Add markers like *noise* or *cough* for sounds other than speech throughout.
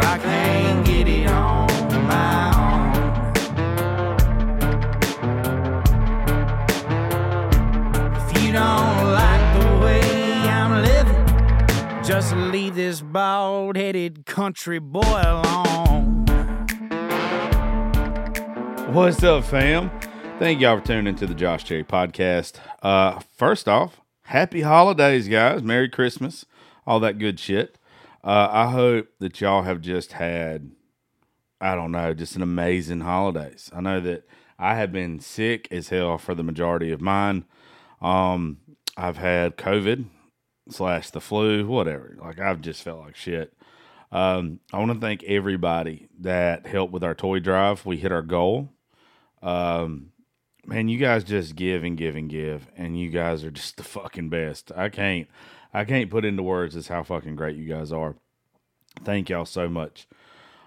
I can't get it on my own. If you don't like the way I'm living, just leave this bald headed country boy alone. What's up, fam? Thank y'all for tuning into the Josh Cherry podcast. Uh, first off, happy holidays, guys. Merry Christmas, all that good shit. Uh, I hope that y'all have just had, I don't know, just an amazing holidays. I know that I have been sick as hell for the majority of mine. Um, I've had COVID slash the flu, whatever. Like I've just felt like shit. Um, I want to thank everybody that helped with our toy drive. We hit our goal. Um, man, you guys just give and give and give, and you guys are just the fucking best. I can't, I can't put into words just how fucking great you guys are. Thank y'all so much.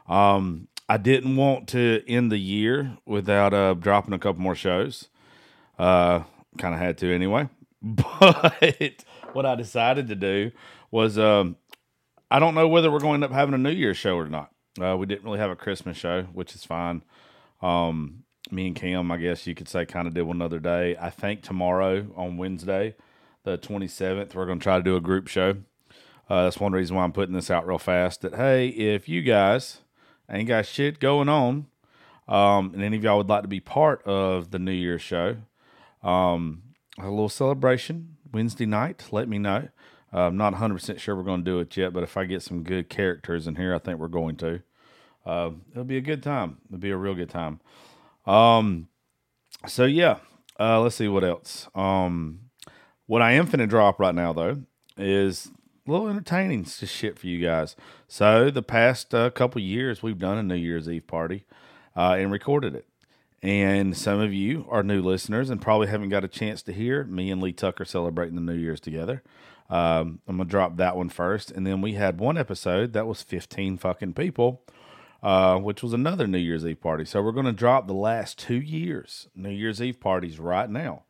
Um, I didn't want to end the year without uh dropping a couple more shows. Uh, kind of had to anyway. *laughs* But what I decided to do was, um, I don't know whether we're going to end up having a New Year's show or not. Uh, we didn't really have a Christmas show, which is fine. Um, me and Cam, I guess you could say, kind of did one other day. I think tomorrow on Wednesday, the 27th, we're going to try to do a group show. Uh, that's one reason why I'm putting this out real fast. That hey, if you guys ain't got shit going on, um, and any of y'all would like to be part of the New Year's show, um, a little celebration Wednesday night, let me know. Uh, I'm not 100% sure we're going to do it yet, but if I get some good characters in here, I think we're going to. Uh, it'll be a good time. It'll be a real good time. Um, so yeah, uh, let's see what else. Um, what I am finna drop right now though is a little entertaining shit for you guys. So the past uh, couple years, we've done a New Year's Eve party uh, and recorded it. And some of you are new listeners and probably haven't got a chance to hear me and Lee Tucker celebrating the New Year's together. Um, I'm gonna drop that one first, and then we had one episode that was 15 fucking people, uh, which was another New Year's Eve party. So we're gonna drop the last two years New Year's Eve parties right now.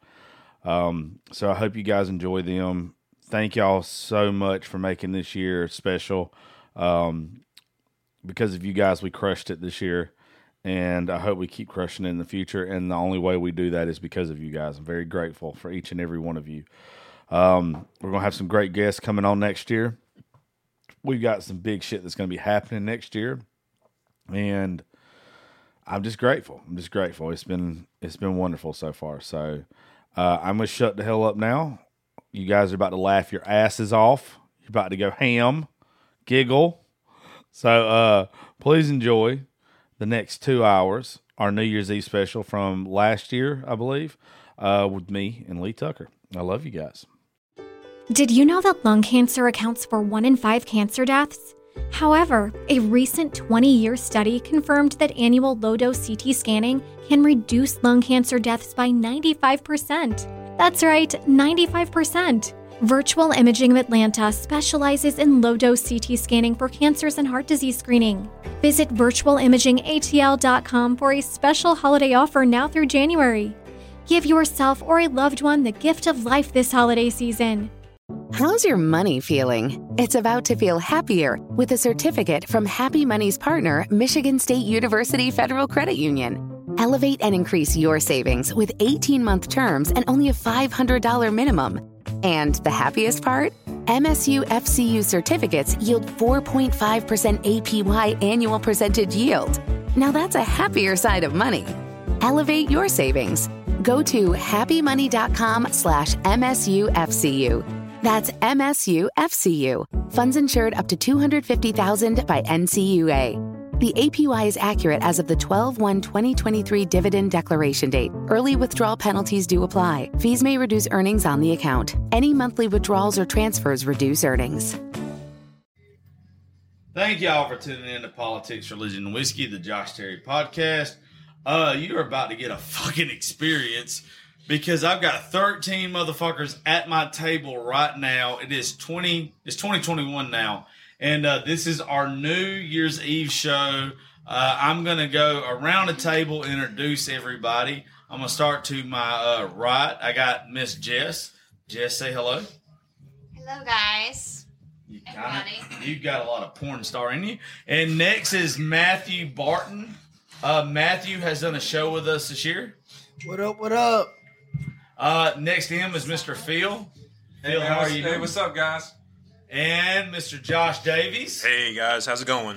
Um, so I hope you guys enjoy them. Thank y'all so much for making this year special. Um, because of you guys, we crushed it this year, and I hope we keep crushing it in the future. And the only way we do that is because of you guys. I'm very grateful for each and every one of you. Um, we're gonna have some great guests coming on next year. We've got some big shit that's gonna be happening next year, and I'm just grateful. I'm just grateful. It's been it's been wonderful so far. So uh, I'm gonna shut the hell up now. You guys are about to laugh your asses off. You're about to go ham, giggle. So uh, please enjoy the next two hours. Our New Year's Eve special from last year, I believe, uh, with me and Lee Tucker. I love you guys. Did you know that lung cancer accounts for one in five cancer deaths? However, a recent 20 year study confirmed that annual low dose CT scanning can reduce lung cancer deaths by 95%. That's right, 95%. Virtual Imaging of Atlanta specializes in low dose CT scanning for cancers and heart disease screening. Visit virtualimagingatl.com for a special holiday offer now through January. Give yourself or a loved one the gift of life this holiday season. How's your money feeling? It's about to feel happier with a certificate from Happy Money's partner, Michigan State University Federal Credit Union. Elevate and increase your savings with 18 month terms and only a $500 minimum. And the happiest part? MSU FCU certificates yield 4.5% APY annual percentage yield. Now that's a happier side of money. Elevate your savings. Go to happymoney.com slash MSUFCU. That's MSUFCU. Funds insured up to 250000 by NCUA. The APY is accurate as of the 12 1 2023 dividend declaration date. Early withdrawal penalties do apply. Fees may reduce earnings on the account. Any monthly withdrawals or transfers reduce earnings. Thank y'all for tuning in to Politics, Religion, and Whiskey, the Josh Terry podcast. Uh, you're about to get a fucking experience because I've got 13 motherfuckers at my table right now. It is 20, it's 2021 now. And uh, this is our New Year's Eve show. Uh, I'm going to go around the table, introduce everybody. I'm going to start to my uh, right. I got Miss Jess. Jess, say hello. Hello, guys. You Everybody. kinda, you got a lot of porn star in you. And next is Matthew Barton. Uh, Matthew has done a show with us this year. What up? What up? Uh, next to him is Mr. Phil. Hey, Phil, man, how are you Hey, doing? what's up, guys? And Mr. Josh Davies. Hey guys, how's it going?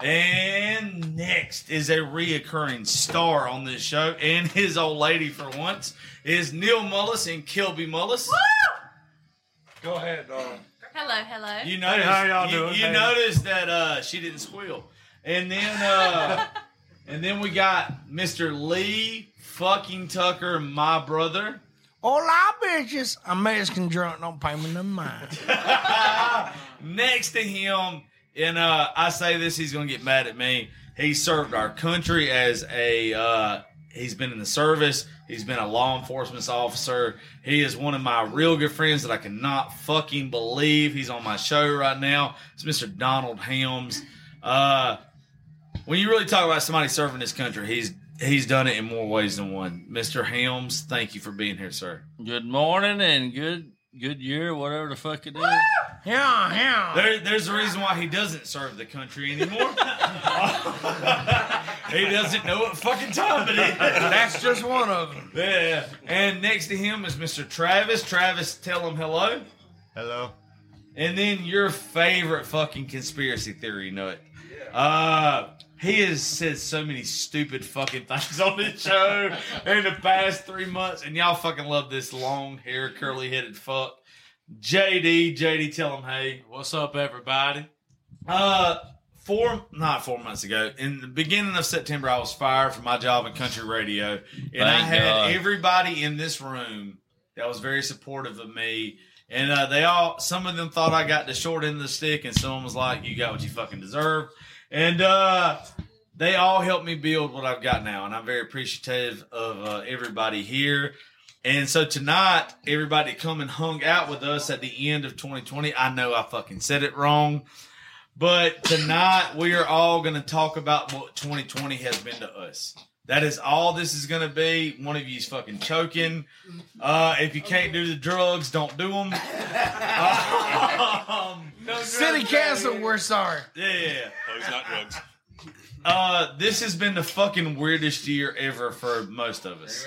And next is a reoccurring star on this show, and his old lady for once is Neil Mullis and Kilby Mullis. Go ahead, dog. Hello, hello. You notice, how y'all you, doing? you Hey. noticed that uh, she didn't squeal, and then uh, *laughs* and then we got Mr. Lee fucking Tucker, my brother. Hola, bitches. I'm Mexican drunk. Don't pay me no mind. *laughs* Next to him, and uh, I say this, he's gonna get mad at me. He served our country as a. Uh, he's been in the service. He's been a law enforcement officer. He is one of my real good friends that I cannot fucking believe he's on my show right now. It's Mr. Donald Helms. Uh, when you really talk about somebody serving this country, he's he's done it in more ways than one. Mr. Helms, thank you for being here, sir. Good morning and good good year, whatever the fuck it is. Yeah, yeah. There, there's a reason why he doesn't serve the country anymore. *laughs* he doesn't know what fucking time it is. That's just one of them. Yeah. And next to him is Mr. Travis. Travis, tell him hello. Hello. And then your favorite fucking conspiracy theory nut. Uh, he has said so many stupid fucking things *laughs* on this show in the past three months, and y'all fucking love this long hair, curly headed fuck. JD, JD, tell him hey. What's up, everybody? Uh, four, not four months ago, in the beginning of September, I was fired from my job in country radio, and I had God. everybody in this room that was very supportive of me. And uh, they all, some of them thought I got the short end of the stick, and someone was like, "You got what you fucking deserve." And uh, they all helped me build what I've got now, and I'm very appreciative of uh, everybody here. And so tonight, everybody come and hung out with us at the end of 2020. I know I fucking said it wrong. But tonight we are all going to talk about what 2020 has been to us. That is all this is going to be. One of you's fucking choking. Uh, if you can't do the drugs, don't do them. *laughs* Um, City Council, we're sorry. yeah. Oh, he's not drugs. Uh, this has been the fucking weirdest year ever for most of us.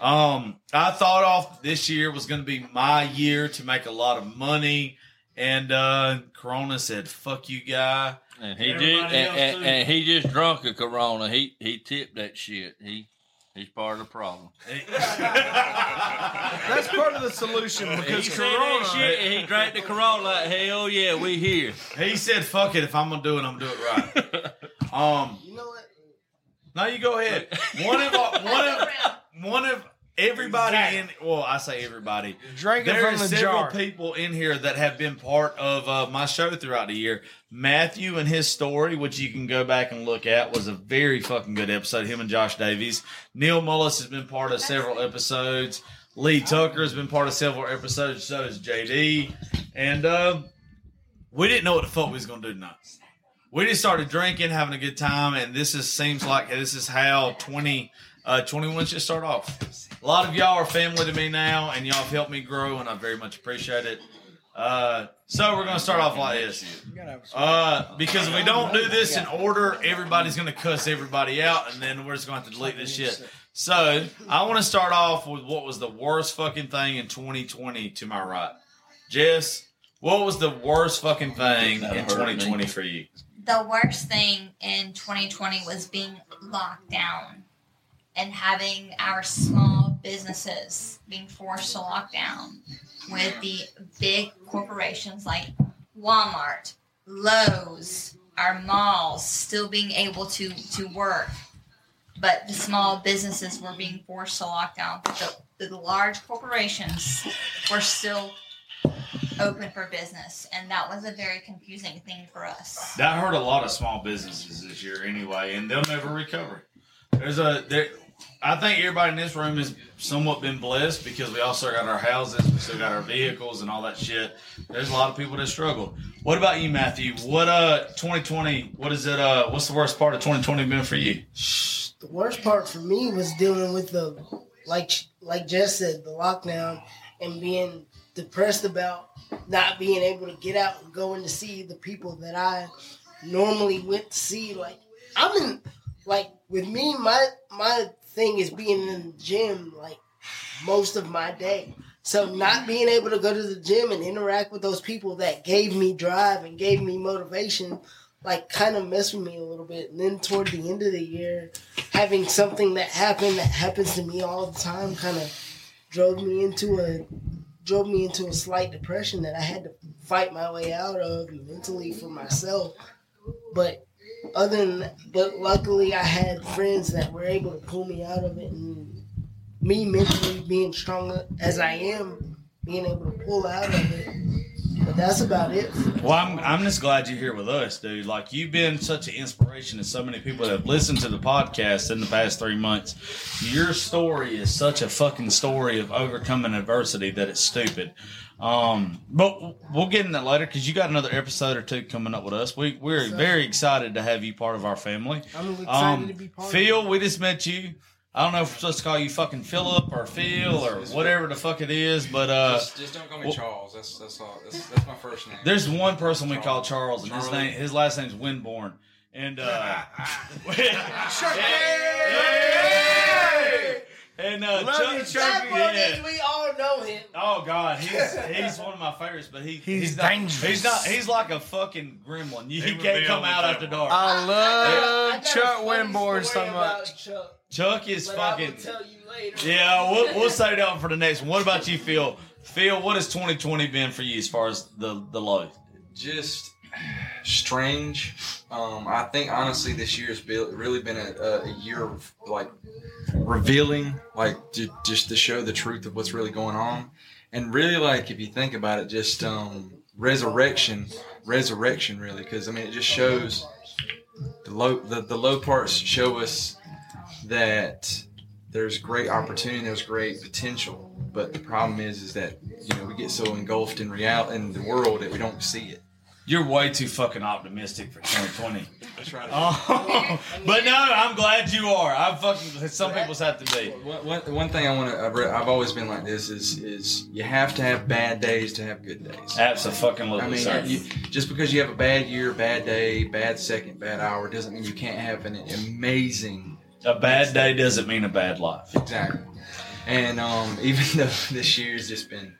Um, I thought off this year was going to be my year to make a lot of money, and uh, Corona said, "Fuck you, guy." And he Everybody just and, and, and he just drunk a Corona. He he tipped that shit. He he's part of the problem. *laughs* That's part of the solution He because said Corona. that shit. and He drank the Corona like hell yeah, we here. He said, "Fuck it. If I'm gonna do it, I'm gonna do it right." um, You know what? now you go ahead. *laughs* One of one of one of everybody in. Well, I say everybody. Drink it There from are the several jar. people in here that have been part of uh, my show throughout the year. Matthew and his story, which you can go back and look at, was a very fucking good episode. Him and Josh Davies. Neil Mullis has been part of several episodes. Lee Tucker has been part of several episodes. So has JD, and uh, we didn't know what the fuck we was gonna do tonight. We just started drinking, having a good time, and this is seems like this is how 20, uh, 21 should start off. A lot of y'all are family to me now, and y'all have helped me grow, and I very much appreciate it. Uh, so we're gonna start off like this. Uh, because if we don't do this in order, everybody's gonna cuss everybody out, and then we're just gonna have to delete this shit. So I want to start off with what was the worst fucking thing in 2020 to my right. Jess, what was the worst fucking thing in 2020 for you? The worst thing in 2020 was being locked down and having our small businesses being forced to lock down with the big corporations like Walmart, Lowe's, our malls still being able to to work, but the small businesses were being forced to lock down. The, the large corporations were still open for business, and that was a very confusing thing for us. That hurt a lot of small businesses this year anyway, and they'll never recover. There's a there. I think everybody in this room has somewhat been blessed because we also got our houses, we still got our vehicles and all that shit. There's a lot of people that struggle. What about you, Matthew? What uh 2020? What is it? Uh, what's the worst part of 2020 been for you? The worst part for me was dealing with the, like like Jess said, the lockdown and being depressed about not being able to get out and going to see the people that I normally went to see. Like I'm in, like with me, my my thing is being in the gym like most of my day. So not being able to go to the gym and interact with those people that gave me drive and gave me motivation, like kind of messed with me a little bit. And then toward the end of the year, having something that happened that happens to me all the time kind of drove me into a drove me into a slight depression that I had to fight my way out of mentally for myself. But other than but luckily I had friends that were able to pull me out of it and me mentally being strong as I am, being able to pull out of it. But that's about it. Well, I'm, I'm just glad you're here with us, dude. Like, you've been such an inspiration to so many people that have listened to the podcast in the past three months. Your story is such a fucking story of overcoming adversity that it's stupid. Um, but we'll get in that later because you got another episode or two coming up with us. We, we're very excited to have you part of our family. I'm excited Um, to be part Phil, of it. we just met you. I don't know if we're supposed to call you fucking Philip or Phil or whatever the fuck it is, but uh, just, just don't call me well- Charles. That's that's all. That's, that's my first name. there's one person we call Charles, and his name, his last name's Winborn, and uh, *laughs* *laughs* and uh, Love Chuck, you, Chucky. yeah. We all know him. Oh God, he's *laughs* he's one of my favorites, but he He's he's, not, dangerous. He's not. He's like a fucking gremlin. You, He he can't come out after dark. I love I got a Chuck funny Winborn story so about much. Chuck, Chuck is but I will fucking. tell you later. Yeah, we'll, we'll *laughs* save that one for the next one. What about you, Phil? Phil, what has 2020 been for you as far as the the low? just strange. Um, I think honestly, this year's be- really been a, a year of like revealing, like to, just to show the truth of what's really going on, and really like if you think about it, just um, resurrection, resurrection, really, because I mean it just shows the low the, the low parts show us that there's great opportunity, there's great potential, but the problem is is that you know we get so engulfed in real in the world that we don't see it. You're way too fucking optimistic for 2020. That's right. Oh, *laughs* but no, I'm glad you are. I'm fucking. Some people's have to be. One, one, one thing I want to, I've, re- I've always been like this is, is you have to have bad days to have good days. Absolutely, I mean, you, just because you have a bad year, bad day, bad second, bad hour, doesn't mean you can't have an amazing. A bad day doesn't mean a bad life. Exactly. And um, *laughs* even though this year's just been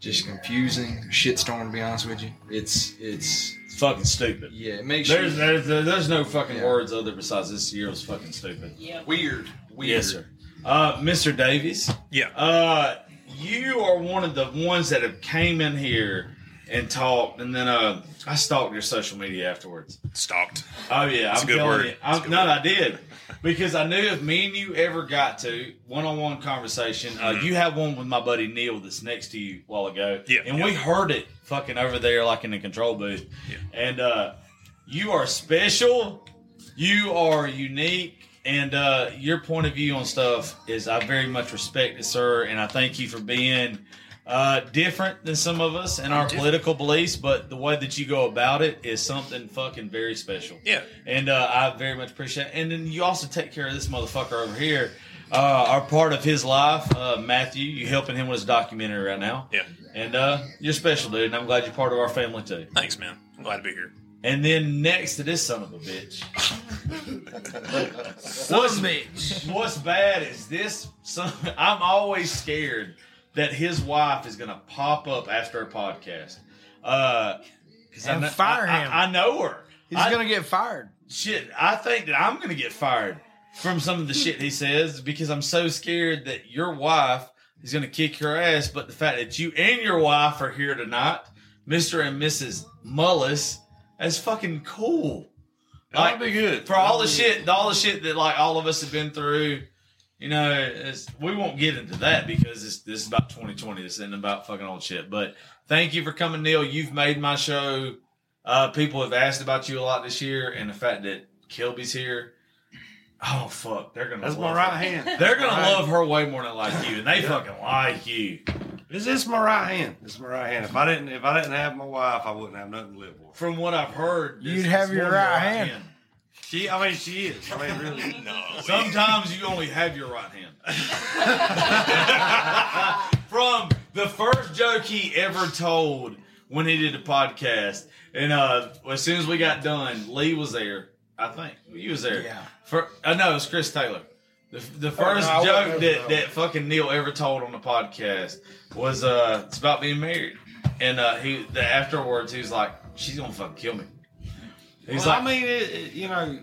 just confusing, shitstorm to be honest with you, it's it's It's fucking stupid. yeah, it makes There's you there's, there's no fucking Yeah. words other besides this year was fucking stupid. weird. Weird. Yes, sir. Uh, Mr. Davies. Yeah. Uh, you are one of the ones that have came in here and talked, and then uh, I stalked your social media afterwards. Stalked. Oh yeah, That's I'm a good telling word. you. I'm, good no, word. I did because I knew if me and you ever got to one-on-one conversation, uh, you had one with my buddy Neil that's next to you a while ago, Mm-hmm. Yeah, and yeah. we heard it fucking over there like in the control booth, Yeah. and uh, you are special, you are unique, and uh, your point of view on stuff is I very much respect it, sir, and I thank you for being uh, different than some of us in our political beliefs, but the way that you go about it is something fucking very special. Yeah. And uh, I very much appreciate it. And then you also take care of this motherfucker over here. Uh, are part of his life, uh, Matthew. You helping him with his documentary right now. Yeah. And uh, you're special, dude. And I'm glad you're part of our family too. Thanks, man. I'm glad to be here. And then next to this son of a bitch, *laughs* what's bitch? What's bad is this. Son, *laughs* I'm always scared that his wife is gonna pop up after a podcast. Uh, 'cause I And kn- fire I- I- him. I, know her. He's I- gonna get fired. Shit, I think that I'm gonna get fired from some of the shit he says because I'm so scared that your wife is gonna kick your ass. But the fact that you and your wife are here tonight, Mister and Mrs. Mullis, that's fucking cool. That'll be good. for all the shit, all the shit that like all of us have been through. You know, it's, we won't get into that because this this is about 2020. This isn't about fucking old shit. But thank you for coming, Neil. You've made my show. Uh, people have asked about you a lot this year, and the fact that Kilby's here. Oh fuck, they're gonna. That's love my right her. hand. They're gonna Right. love her way more than like you, and they Yeah. fucking like you. Is This is my right hand. This is my right hand. If I didn't, if I didn't have my wife, I wouldn't have nothing to live for. From what I've heard, You'd have your right hand. She, I mean, she is. I mean, really. *laughs* no. Sometimes you only have your right hand. *laughs* From the first joke he ever told when he did the podcast, and uh, as soon as we got done, Lee was there. I think you was there. Yeah. For I know it was Chris Taylor. The, the Oh, first no, joke wasn't that, that fucking Neil ever told on the podcast was uh it's about being married, and uh he the afterwards he was like she's gonna fucking kill me. He's well, like I mean, it, it- you know,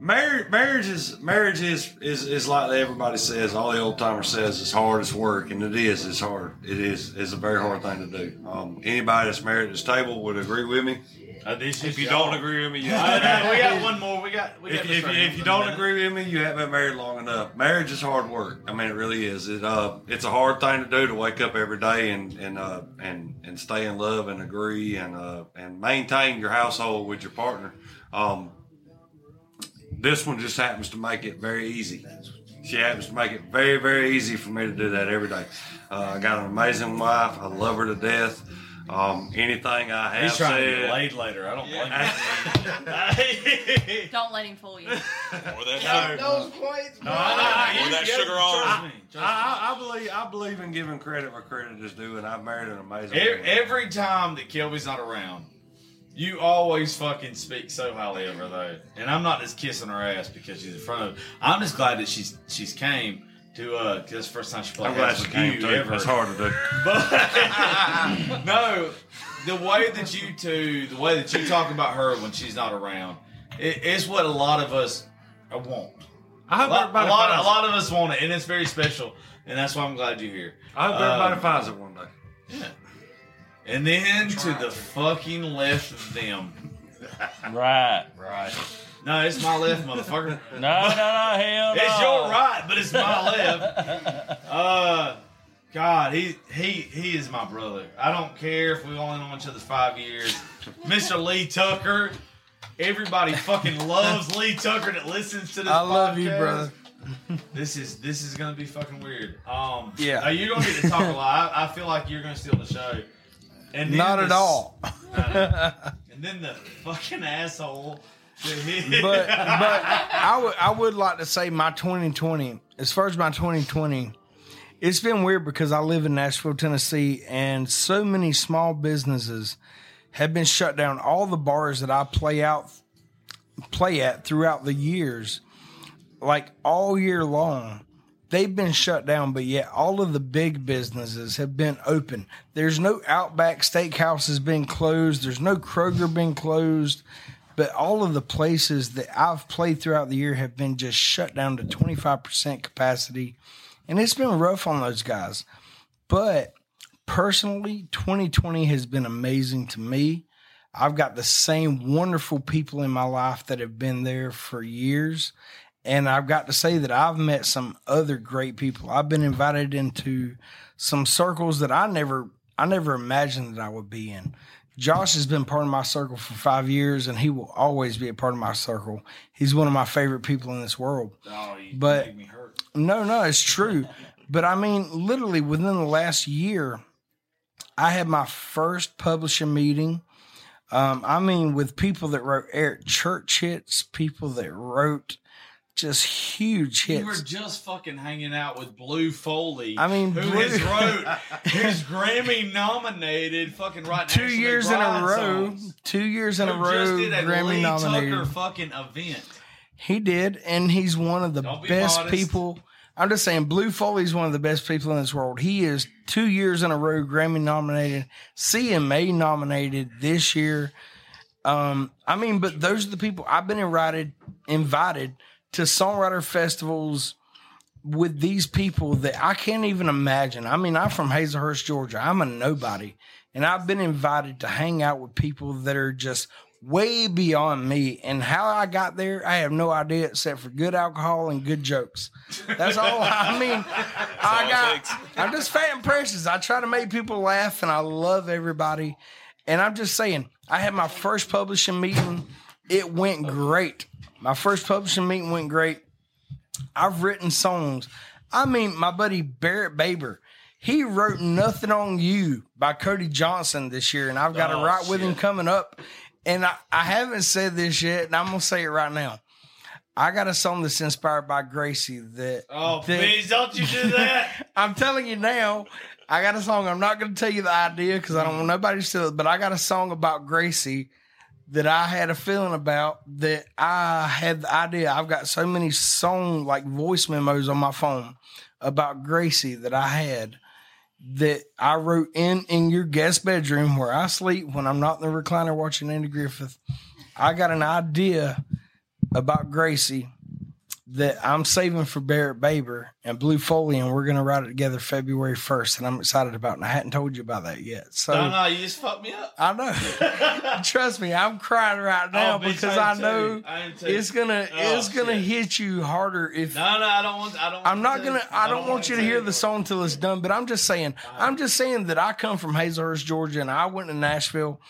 marriage, marriage is marriage is, is is like everybody says. All the old timer says it's hard, it's work, and it is. It's hard. It is. It's a very hard thing to do. Um, anybody that's married at this table would agree with me. Uh, this If you y'all. don't agree with me, you *laughs* Uh, no, we got one more. We got. We got if, this if, you- if you don't agree with me, you haven't been married long enough. Marriage is hard work. I mean, it really is. It uh, it's a hard thing to do to wake up every day and and uh, and and stay in love and agree and uh, and maintain your household with your partner. Um, this one just happens to make it very easy. She happens to make it very very easy for me to do that every day. Uh, I got an amazing wife. I love her to death. Um, anything I have He's trying to get laid later. I don't blame *laughs* him. Don't let him fool you. Pour that Count sugar. those points. No, I- I- Pour that sugar on. I, I, I believe I believe in giving credit where credit is due, and I've married an amazing. Every, woman. every time that Kelby's not around, you always fucking speak so highly of her though. And I'm not just kissing her ass because she's in front of. I'm just glad that she's she's came to uh because first time she played I'm glad she came you too. ever. That's hard to do. But *laughs* no, the way that you two, the way that you talk about her when she's not around, it, it's what a lot of us want. I hope a lot, everybody a lot, finds a lot of us want it, and it's very special. And that's why I'm glad you're here. I hope everybody Um, finds it one day. Yeah. And then to the fucking left of them. Right. Right. No, it's my left, motherfucker. *laughs* No, no, no, hell no. It's your right, but it's my left. Uh, God, he he he is my brother. I don't care if we've only known each other five years. Mr. Lee Tucker. Everybody fucking loves Lee Tucker that listens to this. I love you, podcast. brother. This is this is gonna be fucking weird. Um, Yeah. uh, you're gonna get to talk a lot. I, I feel like you're gonna steal the show. And Not the *laughs* at all. and then the fucking asshole. *laughs* but but I would I would like to say my 2020 as far as my 2020 it's been weird because I live in Nashville, Tennessee, and so many small businesses have been shut down. All the bars that I play out play at throughout the years, like all year long, they've been shut down, but yet all of the big businesses have been open. There's no Outback Steakhouse has been closed. There's no Kroger been closed. But all of the places that I've played throughout the year have been just shut down to 25% capacity. And it's been rough on those guys. But personally, 2020 has been amazing to me. I've got the same wonderful people in my life that have been there for years. And I've got to say that I've met some other great people. I've been invited into some circles that I never I never imagined that I would be in. Josh has been part of my circle for five years, and he will always be a part of my circle. He's one of my favorite people in this world. Oh, you But- make me hurt. No, no, it's true. *laughs* But I mean, literally within the last year, I had my first publishing meeting. Um, I mean, with people that wrote Eric Church hits, people that wrote just huge hits. You were just fucking hanging out with Blue Foley. I mean, who Blue- has wrote his Grammy nominated fucking right Two years in a row, songs. two years in a Who just row, did a Grammy Lee nominated. Tucker fucking event. He did, and he's one of the be best modest. people. I'm just saying, Blue Foley's one of the best people in this world. He is two years in a row Grammy nominated, CMA nominated this year. Um, I mean, but those are the people I've been invited invited to songwriter festivals with these people that I can't even imagine. I mean, I'm from Hazlehurst, Georgia. I'm a nobody, and I've been invited to hang out with people that are just way beyond me. And how I got there, I have no idea, except for good alcohol and good jokes. That's all. I *laughs* mean, I got. I'm just fat and precious. I try to make people laugh, and I love everybody. And I'm just saying, I had my first publishing meeting. It went great. My first publishing meeting went great. I've written songs. I mean, my buddy Barrett Baber, he wrote Nothing on You by Cody Johnson this year, and I've got Oh, to write with him coming up. And I, I haven't said this yet, and I'm going to say it right now. I got a song that's inspired by Gracie that. Oh, that- please don't you do that. *laughs* I'm telling you now, I got a song. I'm not going to tell you the idea because I don't want nobody to steal it, but I got a song about Gracie that I had a feeling about that I had the idea. I've got so many song like voice memos on my phone about Gracie that I had that I wrote in in your guest bedroom where I sleep when I'm not in the recliner watching Andy Griffith. I got an idea about Gracie that I'm saving for Barrett Baber and Blue Foley, and we're gonna write it together February first, and I'm excited about. it. And I hadn't told you about that yet, so no, no, you just fucked me up. I know. *laughs* Trust me, I'm crying right oh, now Oh, bitch, because I I know too. I am too. it's gonna Oh, it's gonna shit. hit you harder if No, no, I don't want. I don't. I'm not gonna. I don't want you to hear the song till it's done. But I'm just saying. I'm just saying that I come from Hazlehurst, Georgia, and I went to Nashville,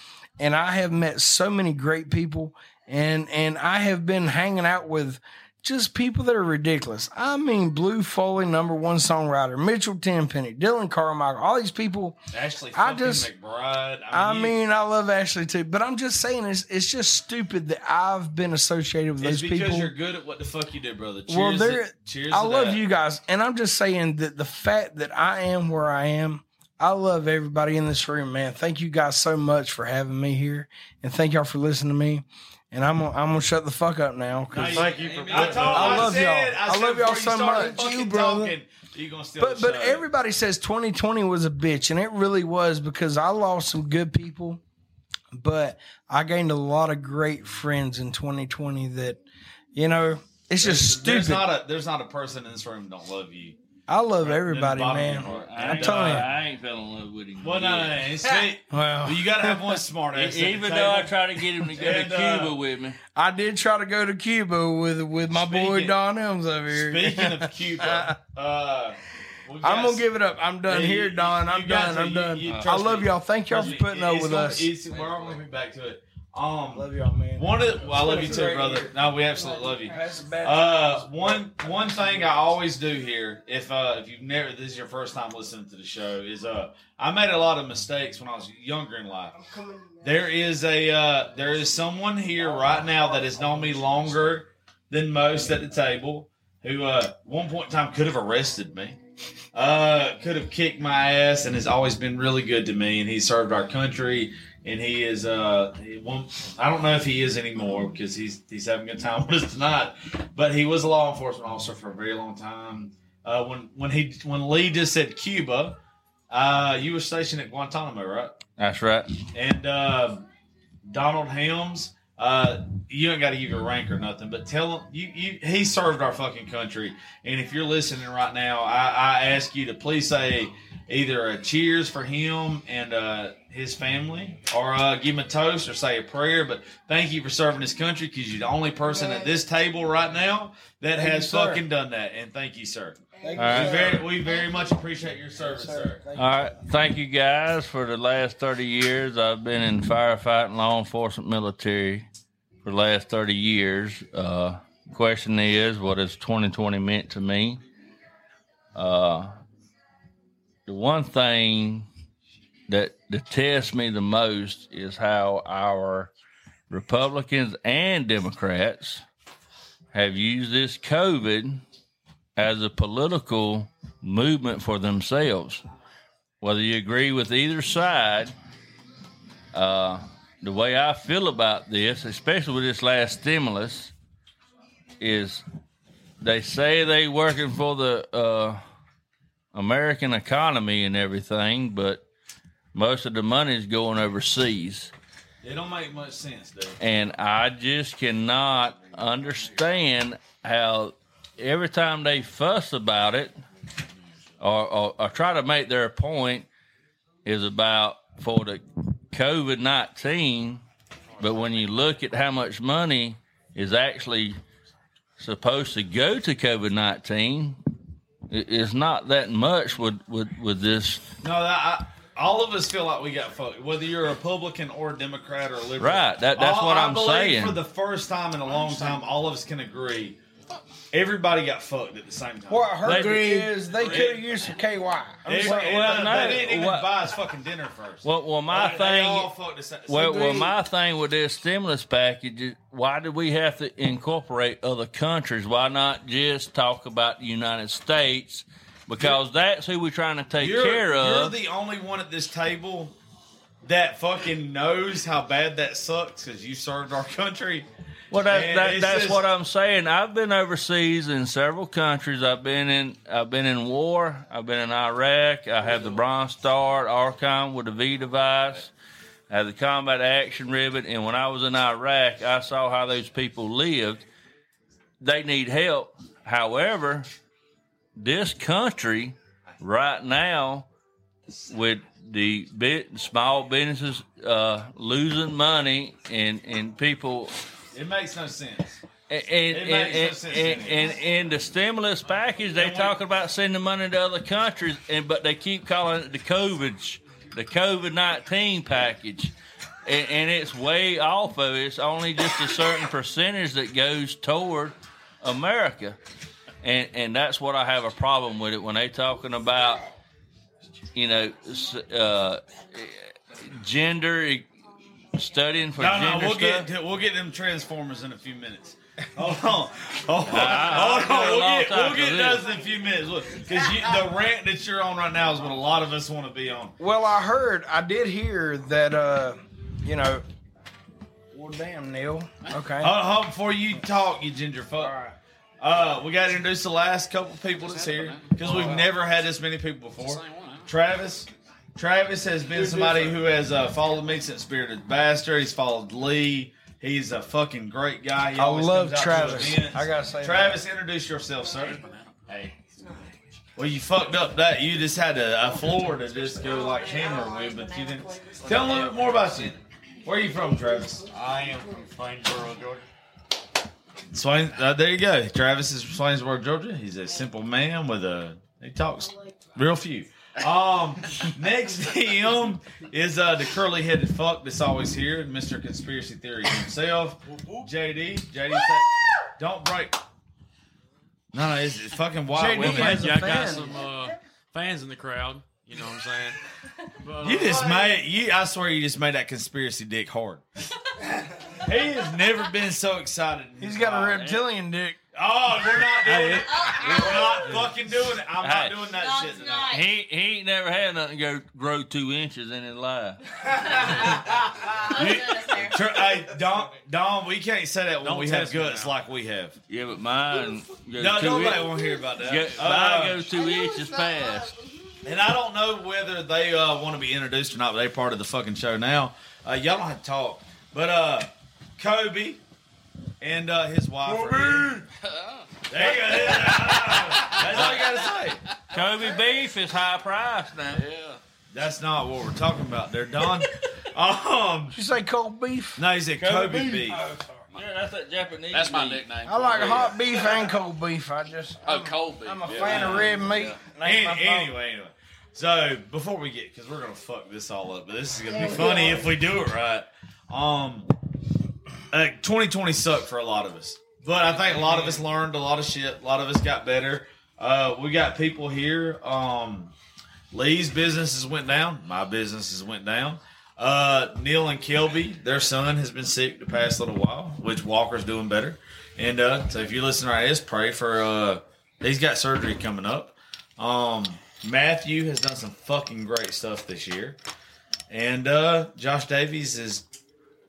and I have met so many great people, and and I have been hanging out with just people that are ridiculous. I mean, Blue Foley, number one songwriter, Mitchell Tenpenny, Dillon Carmichael, all these people. Ashley I just- McBryde. I you- mean, I love Ashley too, but I'm just saying it's it's just stupid that I've been associated with it's those because people. Because you're good at what the fuck you do, brother. Cheers Well, there. cheers. I love that. you guys, and I'm just saying that the fact that I am where I am, I love everybody in this room, man. Thank you guys so much for having me here, and thank y'all for listening to me. And I'm gonna, I'm gonna shut the fuck up now. 'cause- Thank you for I told. I I, love said, y'all. I, I said love y'all before you so started much. fucking You, brother. Talking, you gonna steal but the but show. everybody says 2020 was a bitch, and it really was because I lost some good people, but I gained a lot of great friends in 2020. That you know, it's just There's- stupid. There's not a there's not a person in this room don't love you. I love Right, everybody, in the bottom of man. I I'm ain't, telling you. I ain't fell in love with him. Well, no, no, no. It's sweet. Well, Well, you gotta have one *laughs* smart ass. Even though I table. tried to get him to go And, to uh, Cuba with me. I did try to go to Cuba with with my boy Don Helms over here. Speaking of *laughs* Cuba, uh, we've I'm gonna give it up. I'm done Yeah, here, Don. you I'm got done. to. I'm You- done. you- I love me. y'all. Thank y'all for putting It's up with gonna- us. we're all gonna be back to it. Um, Love y'all, man. one of the, well, I love you too, brother. No, we absolutely love you. Uh, one one thing I always do here, if uh if you've never this is your first time listening to the show, is uh I made a lot of mistakes when I was younger in life. There is a uh there is someone here right now that has known me longer than most at the table, who uh one point in time could have arrested me. Uh, could have kicked my ass and has always been really good to me. And he served our country. And he is, uh, he won't, I don't know if he is anymore because he's he's having a good time with us tonight. But he was a law enforcement officer for a very long time. Uh, when when he when Lee just said Cuba, uh, you were stationed at Guantanamo, right? That's right. And uh, Donald Helms, uh, you ain't got to give your rank or nothing, but tell him you, you he served our fucking country. And if you're listening right now, I, I ask you to please say either a cheers for him and uh, his family, or uh, give him a toast or say a prayer. But thank you for serving this country because you're the only person at this table right now that Thank has you, fucking done that. And thank you, sir. Thank We you, right. very, we very much appreciate your service, sir. Thank All right. Thank you guys for the last 30 years. I've been in firefighting, law enforcement, military for the last 30 years. Uh, question is, what has 2020 meant to me? Uh, the one thing that detests me the most is how our Republicans and Democrats have used this COVID as a political movement for themselves. Whether you agree with either side, uh, the way I feel about this, especially with this last stimulus, is they say they working for the uh, American economy and everything, but most of the money is going overseas. It don't make much sense, dude. And I just cannot understand how every time they fuss about it or, or, or try to make their point is about for the COVID 19. But when you look at how much money is actually supposed to go to COVID 19, it's not that much with, with, with this. No, that, I, all of us feel like we got fucked. Whether you're a Republican or a Democrat or a liberal, Right, that- that's All- what I I'm believe saying. For the first time in a long time, all of us can agree. Everybody got fucked at the same time. What I heard They- is they could have used some KY. I'm They, saying- well, no, they didn't even what- buy us fucking dinner first. Well, well, my They- thing. They all fucked us. Well, well, my thing with this stimulus package is why did we have to incorporate other countries? Why not just talk about the United States? Because that's who we're trying to take you're, care of. You're the only one at this table that fucking knows how bad that sucks because you served our country. Well, that, that, that's just- what I'm saying. I've been overseas in several countries. I've been in I've been in war. I've been in Iraq. I have the Bronze Star Archon with the V device. I have the combat action ribbon. And when I was in Iraq, I saw how those people lived. They need help. However, this country right now, with the bit small businesses uh, losing money and and people It makes no sense. and It and, makes no and, sense and, and, and the stimulus package, they talk about sending money to other countries, and but they keep calling it the COVID, the COVID nineteen package, and, and it's way off of it. It's only just a certain percentage that goes toward America, and and that's what I have a problem with it when they talking about, you know, uh, gender studying for No, gender no, we'll stuff. get we'll get them transformers in a few minutes. Hold on, hold on, I'll hold on. We'll get, we'll get those in a few minutes because the rant that you're on right now is what a lot of us want to be on. Well, I heard, I did hear that, uh, you know, well, damn, Neil. Okay. Hold, hold before you talk, you ginger fuck. Uh, we got to introduce the last couple people that's here because we've never had this many people before. Travis. Travis has been somebody who has uh, followed me since Spirited Bastard. He's followed Lee. He's a fucking great guy. He I love comes out to Travis. I gotta say that. Travis, introduce yourself, sir. Hey. Well, you fucked up that. You just had a, a floor to just go like hammer with, but you didn't. Tell them a little bit more about you. Where are you from, Travis? I am from Swainsboro, Georgia. Swain, uh, there you go. Travis is from Swainsboro, Georgia. He's a simple man with a he talks real few. Um, next to him is uh, the curly headed fuck that's always here, Mr. Conspiracy Theory himself, JD. JD, say, don't break. No, no, it's, it's fucking wild. JD women. has a Yeah, I got fan. some uh, fans in the crowd. You know what I'm saying? But, You uh, just made you. I swear you just made that conspiracy dick hard. *laughs* he has never been so excited. in He's his got a life. reptilian dick. Oh, we're not doing Hey, it. We're not fucking doing it. I'm Hey. not doing that shit tonight. He he ain't never had nothing go grow two inches in his life. *laughs* Tr- hey, Don, Don, we can't say that when Don't we have test me guts now. like we have. Yeah, but mine goes No, two nobody in- want to hear about that. go- Uh, mine goes two inches past. and I don't know whether they uh, want to be introduced or not, but they're part of the fucking show now. Uh, y'all don't have to talk. But uh, Kobe and uh, his wife. are here. *laughs* There you go. That's all you got to say. Kobe beef is high priced now. yeah. That's not what we're talking about there, Don. *laughs* um, you say cold beef? no, he said Kobe, beef. Yeah, that's that Japanese. That's my meat. nickname. I like hot beef and cold beef. I just Oh, cold beef. I'm a yeah. fan of red meat. Any- That's my fault. anyway, anyway. So before we get, because we're gonna fuck this all up, but this is gonna be *laughs* funny if we do it right. Um, uh, 2020 sucked for a lot of us, but I think a lot of us learned a lot of shit. A lot of us got better. Uh, we got people here. Um, Lee's businesses went down. My businesses went down. Uh, Neil and Kelby, their son has been sick the past little while, which Walker's doing better. And uh, so if you listen right this, pray for uh, he's got surgery coming up. Um, Matthew has done some fucking great stuff this year, and uh, Josh Davies is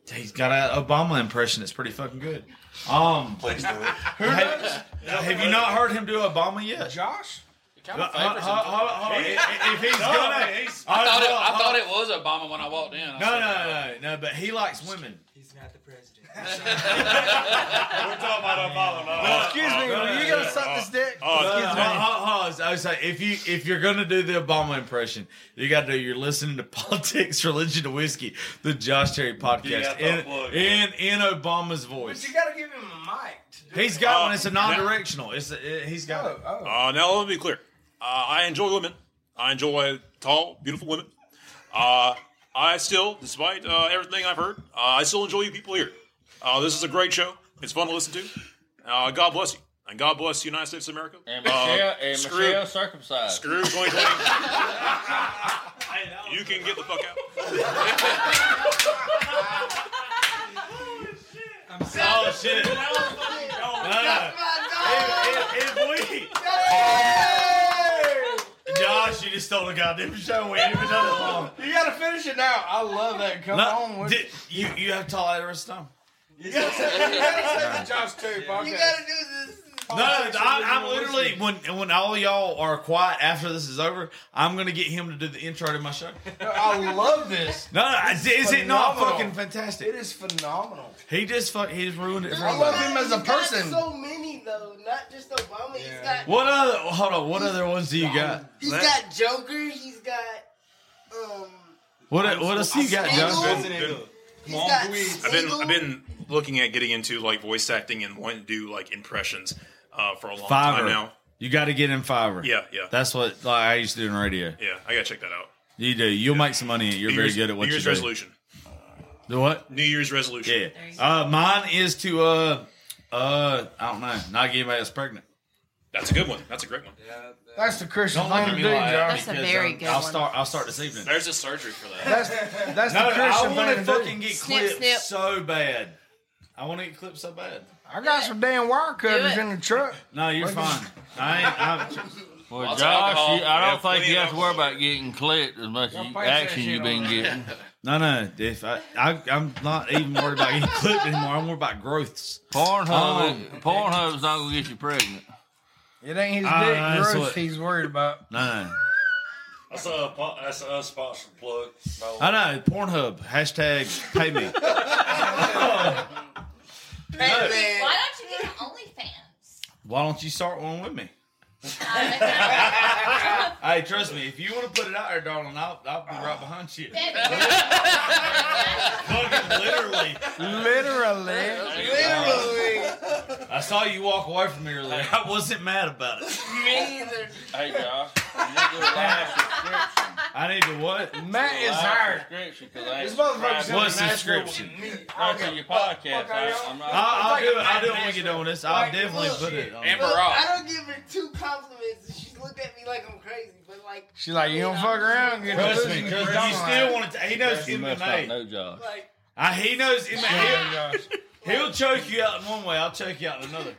he's got an Obama impression It's pretty fucking good. Um, Please do it. *laughs* have, have you not heard him do Obama yet? Josh? Uh, hold- hold- on. If he's No, gonna, he's- I thought it. I thought it was Obama when I walked in. I No, said, no, no, no. But he likes women. He's not the president. *laughs* We're talking about Obama. No, Excuse me, were you gonna suck this dick? Oh, Uh, Excuse me. hold-. I was like, if you if you're gonna do the Obama impression, you got to do. You're listening to *laughs* politics, religion, and whiskey, the Josh Terry podcast got in plug. in in Obama's voice. But you gotta give him a mic. to do He's it. got Uh, one. It's a non-directional. It's a, it, he's got it. Oh, oh. Uh, now let me be clear. Uh, I enjoy women. I enjoy tall, beautiful women. Uh, I still, despite uh, everything I've heard, uh, I still enjoy you people here. Uh, this is a great show. It's fun to listen to. Uh, God bless you, and God bless the United States of America. And Uh, Michelle, and screw, Michelle circumcised. screw 2020. *laughs* you can get the fuck out. Oh shit! No, no. If, if, if we, Josh, you just stole the goddamn show. We ain't even done it long. You gotta finish it now. I love that. Come No, on with did- you you have to tell that the rest of the time. You gotta say, you gotta say the Josh Terry podcast. You gotta do this. No, I, I'm literally when when all y'all are quiet after this is over, I'm gonna get him to do the intro to my show. I love this. No, no, This is, it not fucking fantastic? It is phenomenal. He just fuck, he just ruined it for I love him as a He's got person. so many though, not just Obama. He's got What other? Hold on. What other ones do you got? he's got Joker. He's got um. What what else you got, Josh? Spiegel. He's got I've been I've been looking at getting into like voice acting and wanting to do like impressions uh, for a long Fiverr. time now. You got to get in Fiverr. Yeah, yeah. That's what like, I used to do in radio. Yeah, I gotta check that out. You do. You'll make some money. You're New very Year's- good at what New Year's you do. resolution. The what? New Year's resolution. Yeah. Uh, mine is to uh uh I don't know not get anybody else pregnant. That's a good one. That's a great one. Yeah. That's the Christian Don't thing to do, Josh. That's a very um, good I'll one. start. I'll start this evening. There's a surgery for that. That's that's No, the Christian I want to to fucking do. get Snip, clipped snip. so bad. I want to get clipped so bad. I got some damn wire cutters in the truck. No, you're fine. I ain't. I'm, *laughs* Well, Lots of Josh, you, I don't think plenty you of have to worry about getting clipped as much Don't you, pass that action shit you've been that. getting. *laughs* no, no. If I, I, I'm not even worried about getting clipped anymore. I'm worried about growths. Pornhub, Um, Pornhub's not gonna get you pregnant. It ain't his Ah, dick that's growth what- he's worried about. No, no. That's a that's a sponsored plug. I know. Pornhub. Hashtag pay me. *laughs* Hey man, Why don't you get OnlyFans? Why don't you start one with me? *laughs* Hey, trust me. If you want to put it out there, darling, I'll, I'll be right behind you. Fucking literally. Literally. literally. I saw you walk away from me earlier. I wasn't mad about it. *laughs* Me either. Hey, Josh, you need to do a live subscription. I need to what? Matt is Live hired. subscription because I ain't This motherfucker's subscribed in What's the Nashville subscription? with me. right to your podcast. I, I'm not. I'll, I'll do it. I'll do it Like, when we get done with this. I'll like, definitely look, put it on. Amber Look, Rock. I don't give her two compliments, and she's looked at me like I'm crazy. But like, She's like, you don't fuck around. Get Trust me, because you still want to. He knows You must not MMA. know Josh. like Uh, he knows MMA. He'll, *laughs* he'll choke you out in one way. I'll choke you out in another.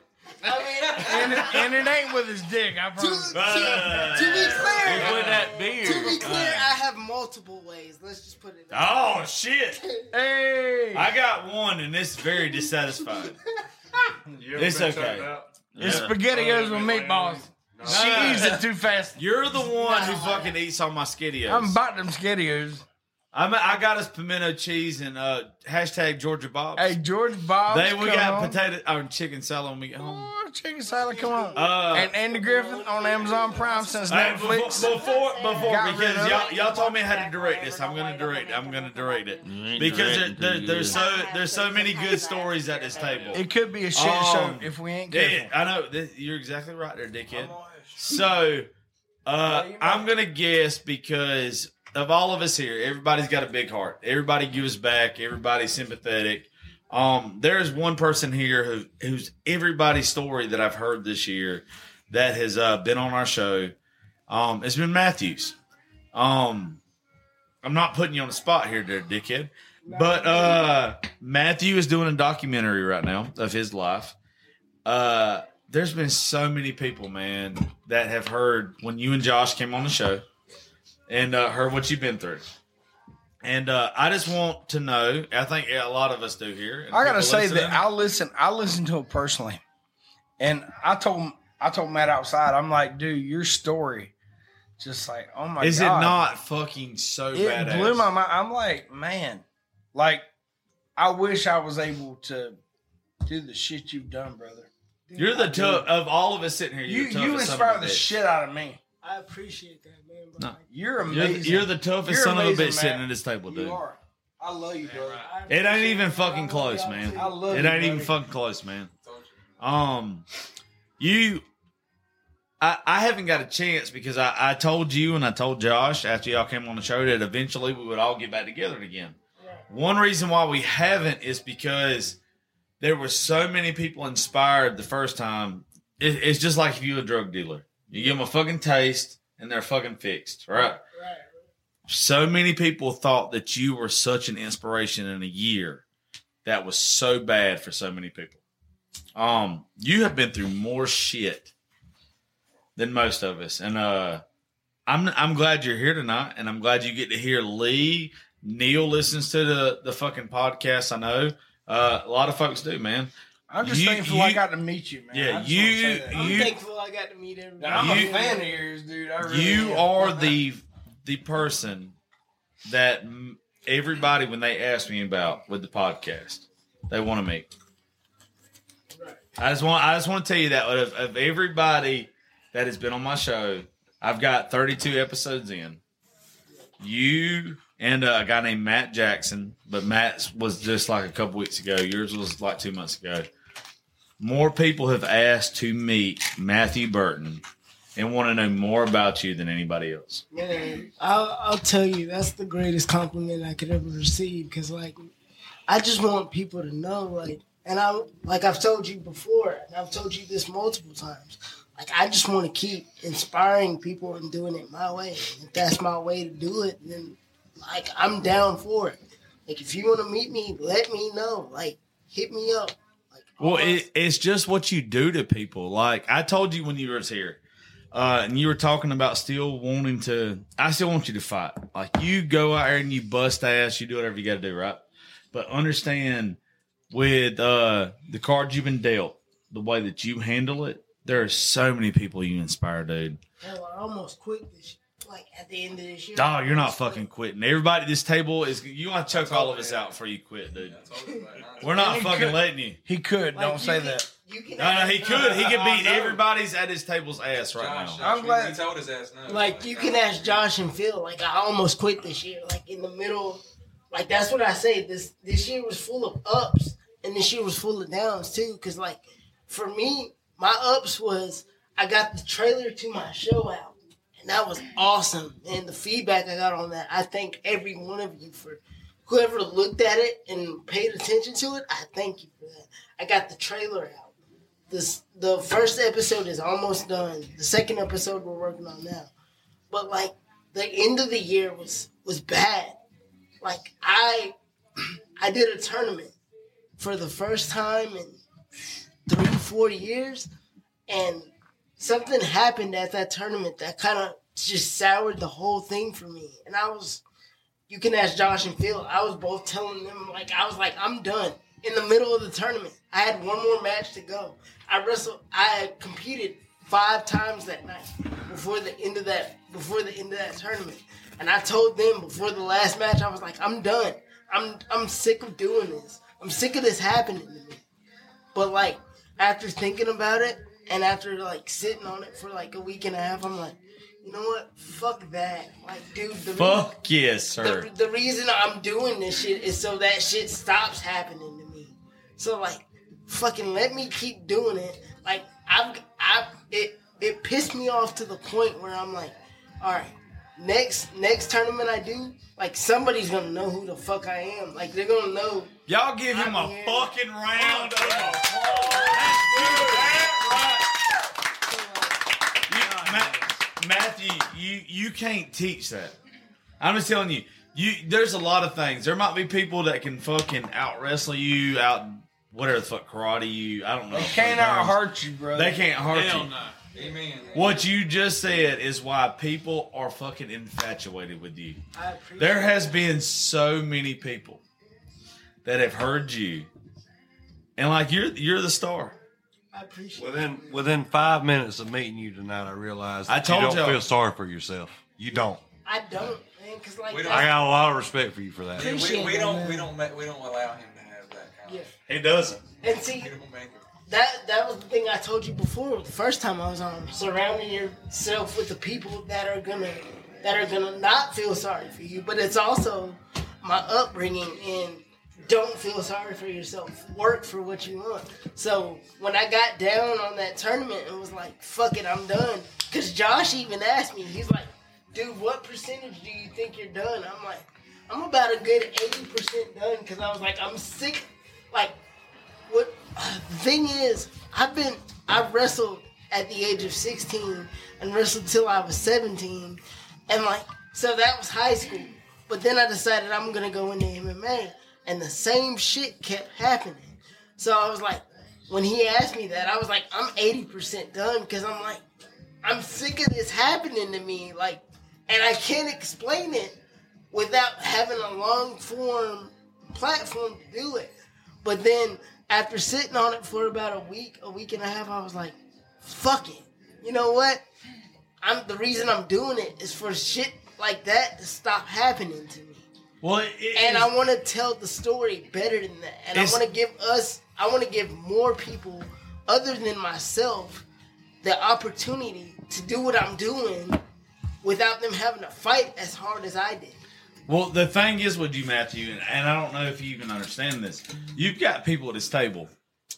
I mean, *laughs* and, it, and it ain't with his dick. I to, promise. to, to be clear, With that beard. to be clear, I have multiple ways. Let's just put it. Oh shit! *laughs* Hey, I got one, and it's very dissatisfied. *laughs* It's okay. this spaghetti goes with meatballs. She No. eats it too fast. You're the one who fucking eats all my skiddios. I'm about them skiddios. I'm, I got us pimento cheese and uh, hashtag Georgia Bob. Hey, Georgia Bob. They we got potato or chicken salad when we get home. Oh, chicken salad, come on. Uh, and Andy Griffith on Amazon Prime since Hey, Netflix. Before, before, before because y'all, y'all told me how to direct this. I'm gonna direct it. I'm gonna direct it because there, there, there's so there's so many good stories at this table. It could be a shit Um, show if we ain't careful. Yeah, I know. Th- You're exactly right there, dickhead. So, uh, I'm gonna guess because of all of us here, everybody's got a big heart. Everybody gives back. Everybody's sympathetic. Um, there's one person here who who's everybody's story that I've heard this year that has uh, been on our show. Um, it's been Matthews. Um, I'm not putting you on the spot here, there, dickhead. But uh, Matthew is doing a documentary right now of his life. Uh, there's been so many people, man, that have heard when you and Josh came on the show and uh, heard what you've been through. And uh, I just want to know. I think a lot of us do here. I gotta say listening. that I listen. I listen to it personally, and I told I told Matt outside. I'm like, dude, your story, just like, oh my god. is god, it not fucking so bad? It badass? blew my mind. I'm like, man, like, I wish I was able to do the shit you've done, brother. You're the tough of all of us sitting here. You you of inspire the bitch. shit out of me. I appreciate that, man. But No. You're You're amazing. the, you're the toughest You're son of a amazing, bitch sitting at this table, dude. You are. I love you, brother. It ain't even fucking close, man. I love It you, ain't even fucking close, man. Um, you, I, I haven't got a chance because I, I told you and I told Josh after y'all came on the show that eventually we would all get back together again. One reason why we haven't is because there were so many people inspired the first time. It, it's just like if you're a drug dealer, you give them a fucking taste and they're fucking fixed, right? Right. so many people thought that you were such an inspiration in a year that was so bad for so many people. Um, you have been through more shit than most of us, and uh, I'm I'm glad you're here tonight, and I'm glad you get to hear Lee. Neil listens to the the fucking podcast. I know uh, a lot of folks do, man. I'm just You- thankful I got to meet you, man. Yeah, just you wanna say. I'm you thankful I got to meet everybody. I'm you- a fan of yours, dude. I really you am. are *laughs* the the person that everybody when they ask me about with the podcast they want to meet i just want i just want to tell you that of, of everybody that has been on my show i've got 32 episodes in you and uh, a guy named matt jackson but matt's was just like a couple weeks ago yours was like two months ago more people have asked to meet matthew burton and want to know more about you than anybody else. Man, I'll, I'll tell you, that's the greatest compliment I could ever receive. Because, like, I just want people to know, like, and I, like I've told you before, and I've told you this multiple times. Like, I just want to keep inspiring people and doing it my way. If that's my way to do it, then, like, I'm down for it. Like, if you want to meet me, let me know. Like, hit me up. Well, it, it's just what you do to people. Like I told you when you were here, uh, and you were talking about still wanting to. I still want you to fight. Like you go out there and you bust ass. You do whatever you got to do, right? But understand with uh, the cards you've been dealt, the way that you handle it, there are so many people you inspire, dude. Hell, I almost quit this. Like, at the end of this year. Dog, you're not fucking quitting. Everybody this table is. You want to choke all of us out before you quit, dude. We're not fucking could- letting you. He could. Like, don't you say can- that. You can No, no, he could. He could beat everybody's at his table's ass right Josh, now. I'm glad- He told his ass no. Like you can ask Josh and Phil. Like I almost quit this year. Like in the middle, like that's what I say. This this year was full of ups, and this year was full of downs too. Cause like for me, my ups was I got the trailer to my show out, and that was awesome. And the feedback I got on that, I thank every one of you for whoever looked at it and paid attention to it. I thank you for that. I got the trailer out this the first episode is almost done. The second episode we're working on now. But like the end of the year was was bad. Like I *clears throat* I did a tournament for the first time in three, four years, and something happened at that tournament that kind of just soured the whole thing for me. And I was you can ask Josh and Phil. I was both telling them like I was like I'm done in the middle of the tournament. I had one more match to go. I wrestled. I competed five times that night before the end of that before the end of that tournament. And I told them before the last match, I was like, I'm done. I'm I'm sick of doing this. I'm sick of this happening to me. But like after thinking about it and after like sitting on it for like a week and a half, I'm like, you know what? Fuck that. Like, dude, the Fuck yes, sir. the, the reason I'm doing this shit is so that shit stops happening to me. So like, fucking let me keep doing it. Like I've I it it pissed me off to the point where I'm like, all right, next next tournament I do, like somebody's gonna know who the fuck I am. Like they're gonna know. Y'all give him I'm a here. fucking round of applause. You- Ma- Matthew, you you can't teach that. I'm just telling you. You there's a lot of things. There might be people that can fucking out wrestle you, out whatever the fuck karate you. I don't know. They can't out hurt you, bro. They can't hurt Hell you. no. Amen. What you just said is why people are fucking infatuated with you. I appreciate There has been so many people that have heard you, and like you're you're the star. I appreciate Within within five minutes of meeting you tonight, I realized I told you don't y'all. feel sorry for yourself. You don't. I don't, man, because like I got a lot of respect for you for that. We, Appreciate we it, don't man. we don't ma- we don't allow him to have that kind of. He doesn't. And see, *laughs* that that was the thing I told you before. The first time I was on, surrounding yourself with the people that are gonna that are gonna not feel sorry for you. But it's also my upbringing and don't feel sorry for yourself. Work for what you want. So when I got down on that tournament and was like, "Fuck it, I'm done," because Josh even asked me, he's like, "Dude, what percentage do you think you're done?" I'm like, "I'm about a good eighty percent done," because I was like, "I'm sick." Like what uh, the thing is, I've been I wrestled at the age of 16 and wrestled till I was 17, and like so that was high school. But then I decided I'm gonna go into MMA, and the same shit kept happening. So I was like, when he asked me that, I was like, I'm 80% done because I'm like, I'm sick of this happening to me, like, and I can't explain it without having a long form platform to do it. But then after sitting on it for about a week, a week and a half, I was like, fuck it. You know what? I'm the reason I'm doing it is for shit like that to stop happening to me. Well, and is- I want to tell the story better than that. And I want to give us, I want to give more people other than myself the opportunity to do what I'm doing without them having to fight as hard as I did. Well, the thing is with you, Matthew, and, and I don't know if you even understand this. You've got people at this table.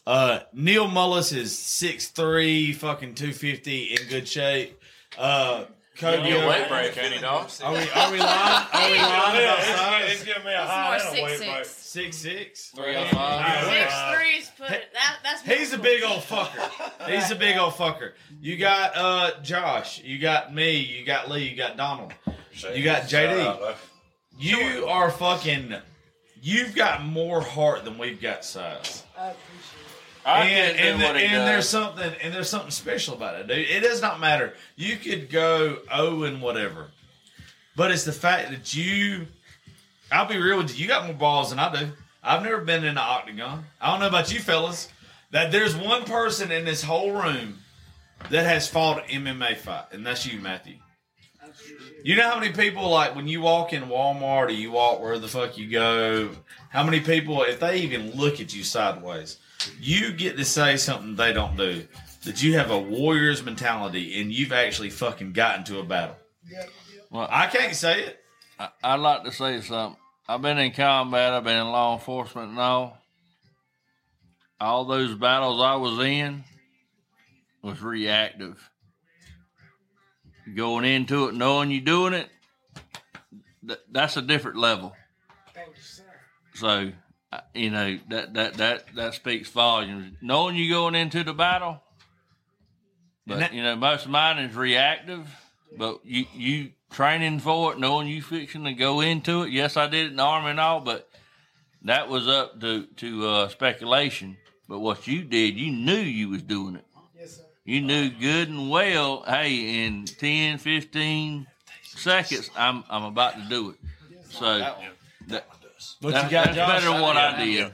Uh, Neil Mullis is 6'3", fucking 250, in good shape. Uh, Cody Give me weight break, ain't he, dog? Are we, are we *laughs* lying? Are we lying about He's- size? he's giving me a It's high more and a weight six, break. six. Six six. Three oh five. Six threes put it. That, that's He's a big old fucker. *laughs* He's a big old fucker. You got uh Josh, you got me, you got Lee, you got Donald, you got JD. You are fucking. You've got more heart than we've got size. I appreciate I and and, and there's something and there's something special about it, dude. It does not matter. You could go oh and whatever, but it's the fact that you. I'll be real with you. You got more balls than I do. I've never been in the octagon. I don't know about you fellas. That there's one person in this whole room that has fought an MMA fight, and that's you, Matthew. You know how many people like when you walk in Walmart or you walk where the fuck you go? How many people, if they even look at you sideways, you get to say something they don't do. That you have a warrior's mentality and you've actually fucking gotten to a battle. Well, I can't say it. I, I'd like to say something. I've been in combat. I've been in law enforcement and all. All those battles I was in was reactive. Going into it, knowing you're doing it, th- that's a different level. So, you know that that that that speaks volumes. Knowing you're going into the battle, but that- you know most of mine is reactive. But you you training for it, knowing you fixing to go into it. Yes, I did it in the army and all, but that was up to to uh, speculation. But what you did, you knew you was doing it. Yes, sir. You knew good and well, hey, in 10, 15 seconds, I'm I'm about to do it. So that, But that- you got that's Josh. better one what out I there.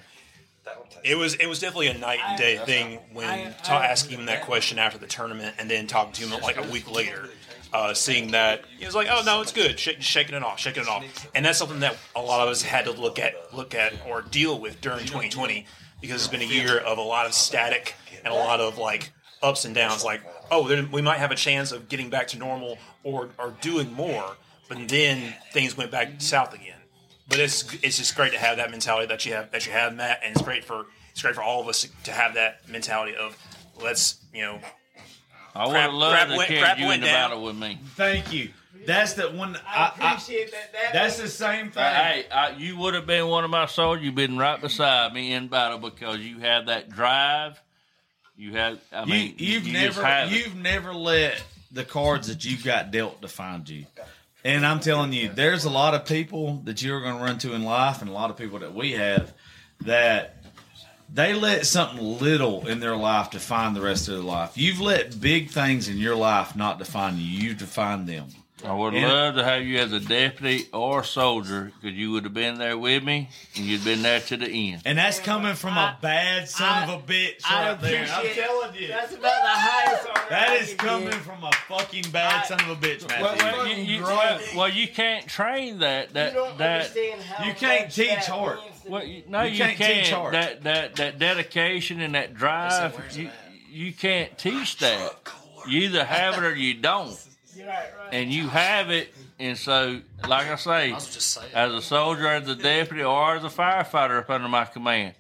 It was it was definitely a night and day thing when ta- asking him that question after the tournament, and then talking to him like a week later, uh, seeing that he was like, "Oh no, it's good, Shake, shaking it off, shaking it off," and that's something that a lot of us had to look at, look at, or deal with during 2020 because it's been a year of a lot of static and a lot of like ups and downs. Like, oh, then we might have a chance of getting back to normal or or doing more, but then things went back south again but it's it's just great to have that mentality that you have that you have Matt, and it's great for it's great for all of us to have that mentality of let's you know. I would crap- have loved to went- carry you in the down. battle with me. Thank you. That's the one. I, I appreciate that. that That's the same uh, thing. Hey, I, you would have been one of my soldiers. You've been right beside me in battle because you have that drive. You have. I mean, you, you've you just never have it. you've never let the cards that you got dealt define you. And I'm telling you, there's a lot of people that you're going to run to in life, and a lot of people that we have that they let something little in their life define the rest of their life. You've let big things in your life not define you. You define them. I would And- love to have you as a deputy or soldier because you would have been there with me and you'd been there to the end. And that's coming from a bad son of a bitch I right there. I'm telling you. That's about the highest honor That I is can coming give. from a fucking bad son of a bitch, Matthew. Well, well, you, you, well, well, you can't train that. That that understand how You can't much teach that heart. Well, you, no, You you, can't can't. teach art. That that that dedication and that drive, you, you can't teach that. You either have it or you don't, You're right, right. And you have it. And so, like I say, as a soldier, as a deputy, or as a firefighter up under my command,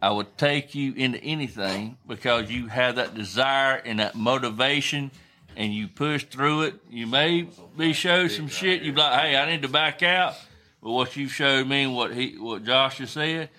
I would take you into anything because you have that desire and that motivation, and you push through it. You may be showed some shit. You be like, "Hey, I need to back out," but what you showed me, and what he, what Josh just said,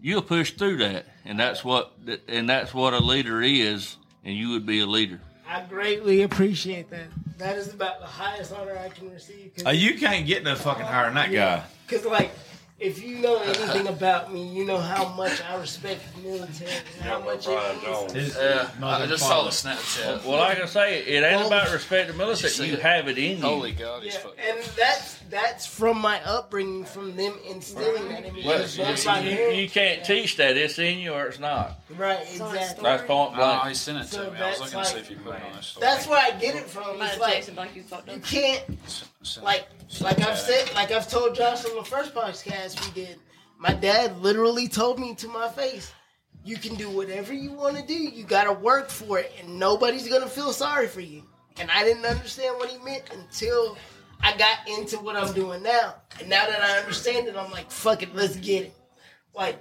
you'll push through that, and that's what, and that's what a leader is, and you would be a leader. I greatly appreciate that. That is about the highest honor I can receive. Uh, you can't get no fucking higher than that guy. Because, like, if you know anything about me, you know how much I respect the military and how much it means. Yeah, I just saw the Snapchat. Well, like I say, it ain't about respect the military. You have it in you. Holy God, he's Yeah, fucking. and that's that's from my upbringing, from them instilling that in me. Well, Because you, you can't teach that. It's in you or it's not. Right, exactly. That's point Oh, blank. he sent it to So me. I was that's looking to see if you put it on this story. That's where I get it from. It's like like you you can't like like I've said like I've told Josh on the first podcast we did. My dad literally told me to my face, "You can do whatever you want to do. You got to work for it, and nobody's gonna feel sorry for you." And I didn't understand what he meant until I got into what I'm doing now. And now that I understand it, I'm like, "Fuck it, let's get it." Like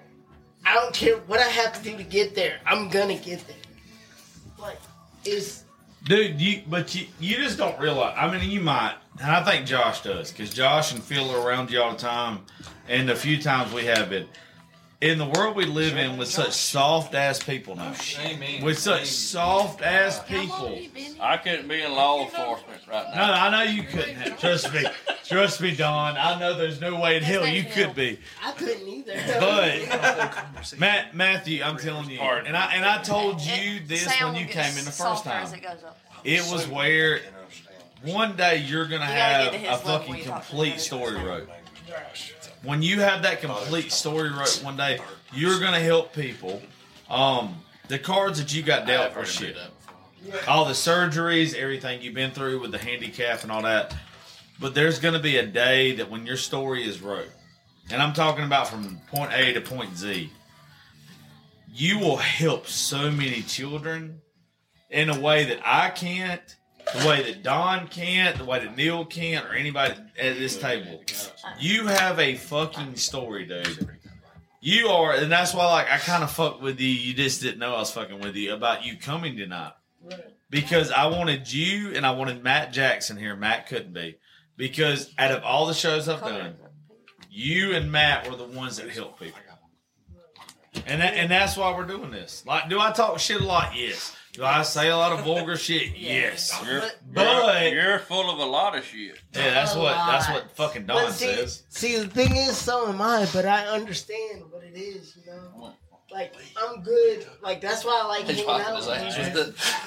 I don't care what I have to do to get there. I'm gonna get there. Like it's Dude, you but you you just don't realize. I mean, you might, and I think Josh does, because Josh and Phil are around you all the time, and the few times we have been. In the world we live in, with such soft ass people now, oh, with such soft ass people. I couldn't be in law enforcement right now. No. I know you couldn't. Have. Trust me, trust me, Don. I know there's no way in hell you could be. I couldn't either. *laughs* But Matt, Matthew, I'm telling you, and I and I told you this when you came in the first time. It goes up. It was where one day you're gonna have get to his a fucking when you talk to complete story wrote. When you have that complete story wrote one day, you're gonna help people. Um, the cards that you got dealt are shit. All the surgeries, everything you've been through with the handicap and all that. But there's gonna be a day that when your story is wrote, and I'm talking about from point A to point Z, you will help so many children in a way that I can't, the way that Don can't, the way that Neil can't, or anybody at this table. You have a fucking story, dude. You are, and that's why, like, I kind of fucked with you. You just didn't know I was fucking with you about you coming tonight because I wanted you and I wanted Matt Jackson here. Matt couldn't be because out of all the shows I've done, you and Matt were the ones that helped people. And that, and that's why we're doing this. Like, do I talk shit a lot? Yes. Do I say a lot of vulgar *laughs* shit? Yes. You're, But you're, you're full of a lot of shit. yeah, that's A what that's what fucking But Don see, says. see, the thing is, so am I, but I understand what it is, you know? Like, I'm good. Like, that's why I like He's hanging out with ass.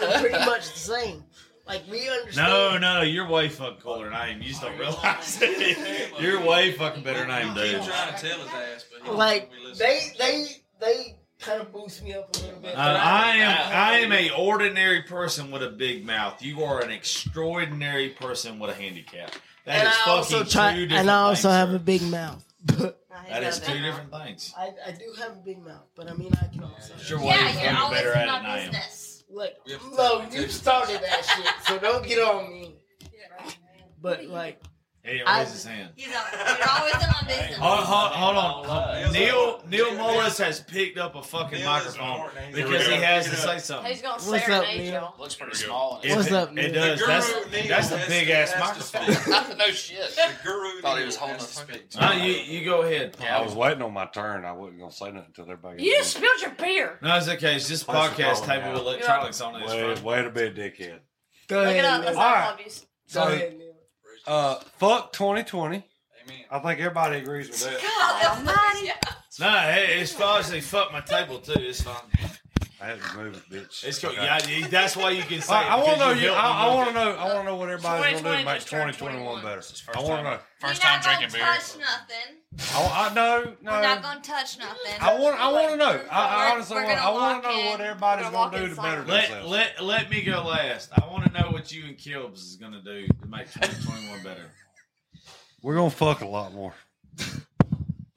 you. *laughs* We're pretty much the same. Like, we understand. No, no, you're way fucking cooler than I am. You just don't realize *laughs* it. You're way fucking better than I am, dude. trying to tell his ass, but he Like, they, they, they kind of boosts me up a little bit. Uh, I am I am a ordinary person with a big mouth. You are an extraordinary person with a handicap. That and is I also fucking try, two different and I also things, have sir. a big mouth. *laughs* That is two different things. I, I do have a big mouth, but I mean I can also. Sure, Yeah, you're you're always better in at it my than I am. business. Like, no, you started that shit, so don't get on me. *laughs* But like, He didn't raise his hand. He's al- you're always in my business. Hold, hold, hold on. Hold- Neil Neil Mullis has picked up a fucking microphone because he has to say something. He's gonna What's up, Neil? Looks pretty small. It- What's up, Neil? It Neil? does. The That's guru Neil that's a big to- ass has to microphone. *laughs* no shit. The guru Thought he was holding has a to No, you you go ahead. Paul. I was waiting on my turn. I wasn't gonna say nothing until everybody. You just spilled your beer. No, it's okay. It's just podcast type of me with out. electronics on it. It's Way, fine. way to be a dickhead. go Look it ahead. up. That's All all right. obvious. Go So- ahead, Neil. Uh, fuck 2020. I think everybody agrees with that. God almighty. No, hey, it's fine. They fuck my table too. It's fine. I had to move it, bitch. It's cool. Okay. Yeah, that's why you can say. I, I want to know. You, I, I want to know. I want to know what everybody's gonna do to 2020 make just turned 2021 better. First I want to time. know. First We're time not gonna drinking beer. touch nothing. I, I no no. We're not gonna touch nothing. I want. I want to know. I, I honestly want. gonna I want to know what everybody's gonna gonna do to better inside. Let, themselves. let let me go last. I want to know what you and Kilbs is gonna do to make *laughs* 2021 better. We're gonna fuck a lot more.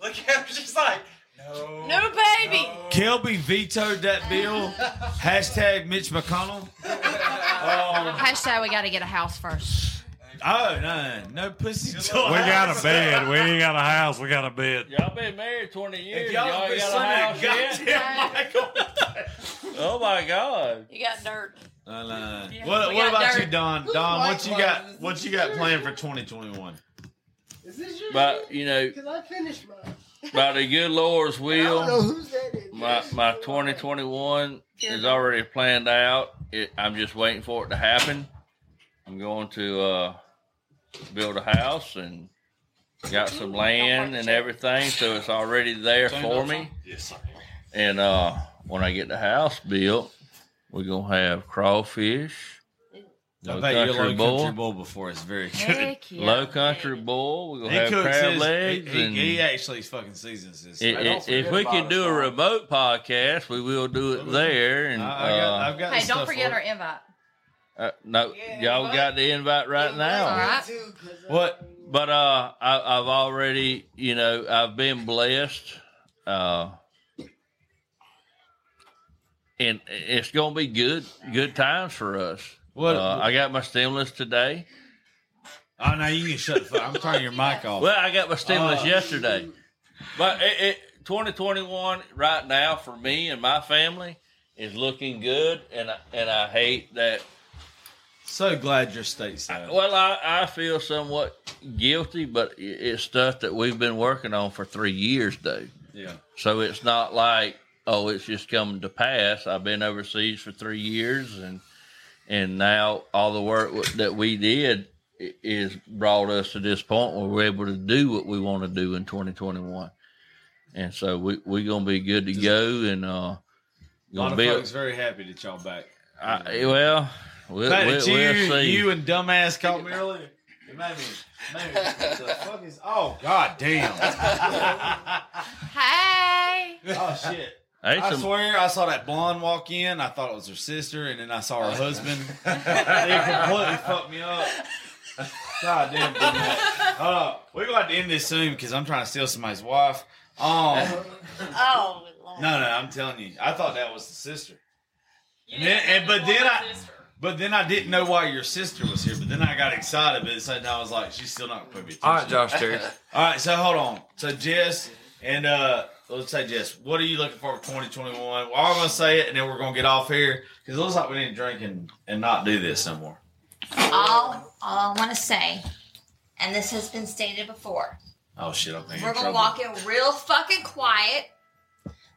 Look at her. She's like, no. No baby. Kelby vetoed that bill. *laughs* Hashtag Mitch McConnell. Oh, *laughs* Hashtag we got to get a house first. oh no, no pussy. till We got a bed. We ain't got a house. We got a bed. Y'all been married 20 years. If y'all, y'all been got a sending house yet? goddamn mic on. Oh my God. You got dirt. No, no. Yeah, What, what about dirt. you, Don? Who's Don, what mic you got? Is What you got yours? planned for 2021? Is this your But, you know, Because I finished mine. by the good Lord's I don't know will, whose my, my 2021 is already planned out. It, I'm just waiting for it to happen. I'm going to uh, build a house and got some land and everything, so it's already there for me. Yes, sir. And uh, when I get the house built, we're gonna have crawfish, I low bet you're country low bull, country boil before it's very good. Yeah. low country boil. We're gonna He have cooks crab his, legs, he, and he, he actually fucking seasons this. i- i- don't if we can do a Ron. remote podcast, we will do it there. And I, I got, uh, I've got Hey, don't forget for our invite. uh, no, Yeah, y'all what? got the invite right now. All right. Me too, 'cause I- What? But uh, I, I've already, you know, I've been blessed, uh, and it's gonna be good, good times for us. What? Uh, I got my stimulus today. oh no, you can shut the fuck. I'm turning your mic off. Well, I got my stimulus Oh. yesterday, but it, it 2021 right now for me and my family is looking good, and I, and I hate that. so glad you're stateside. Well, I, I feel somewhat guilty, but it's stuff that we've been working on for three years, though. yeah. So it's not like oh, it's just coming to pass. I've been overseas for three years, and and now all the work that we did is brought us to this point where we're able to do what we want to do in 2021. And so we we're gonna be good to go, and uh, A lot of be. folks very happy that y'all back. I, well, we'll, we'll, you, we'll see. you and dumbass called me earlier. It made me, made me what the fuck is? Oh god damn! *laughs* Hey. oh shit! Hey, I some- swear, I saw that blonde walk in. I thought it was her sister, and then I saw her husband. *laughs* it completely fucked me up. God damn, dumbass. Hold on, we're gonna have to end this soon because I'm trying to steal somebody's wife. Um, Oh. Lord. no, no, I'm telling you, I thought that was the sister. And then, and, but then I, but then I didn't know why your sister was here. But then I got excited, but at the same time I was like, she's still not going to be. All right, Josh Terry. All right, so hold on. So Jess and uh, let's say Jess, what are you looking for for 2021? We're all gonna say it, and then we're gonna get off here because it looks like we need to drink and, and not do this no more. All, all I want to say, and this has been stated before, Oh shit, I'm we're gonna walk in real fucking quiet.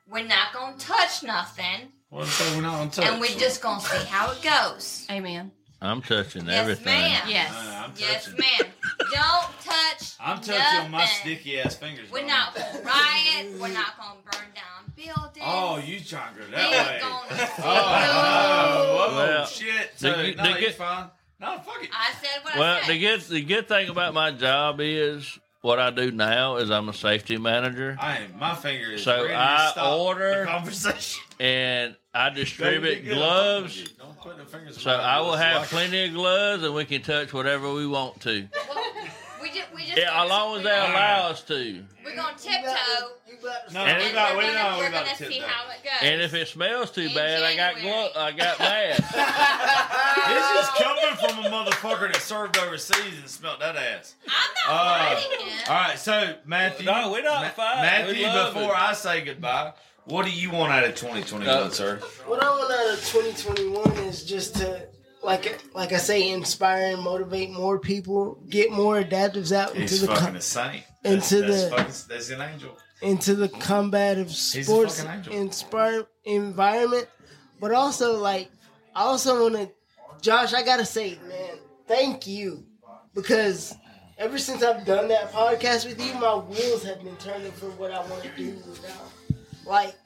We're not gonna touch nothing, What if we're not on touch? and we're just gonna see how it goes. Amen. I'm touching Yes, everything. ma'am. Yes. Uh, I'm Yes, ma'am. Don't touch. I'm touching my sticky ass fingers. We're not gonna riot. We're not gonna burn down buildings. Oh, you trying to go We that ain't way? gonna *laughs* Oh, whoa, Well, shit. the So, good- no, the you're good- fine. No, fuck it. I said what Well, I said. Well the good the good thing about my job is what I do now is I'm a safety manager. I am. My finger is So ready to I stop order the conversation. *laughs* and I distribute Get up. gloves. Don't put no fingers So in I will nose. have Like- plenty of gloves, and we can touch whatever we want to. *laughs* We just, we just Yeah, as long as they allow us to. We're gonna tiptoe. No, And we we about, we're we gonna, know we we're about gonna to see tiptoe. how it goes. And if it smells too bad, I got glo- I got masks. *laughs* This is coming from a motherfucker that served overseas and smelt that ass. I'm not fighting All right, so Matthew. No, we're not Ma- fighting. Matthew, We before it. I say goodbye, what do you want out of 2021, Uh, sir? What I want out of 2021 is just to, like, like I say, inspire and motivate more people, get more adaptives out into He's the fucking com- into that's, the- that's, fucking, that's an angel. into the mm-hmm. combative a sports inspire environment, but also like I also want to, Josh. I gotta say, man, thank you because ever since I've done that podcast with you, my wheels have been turning for what I want to do now. Like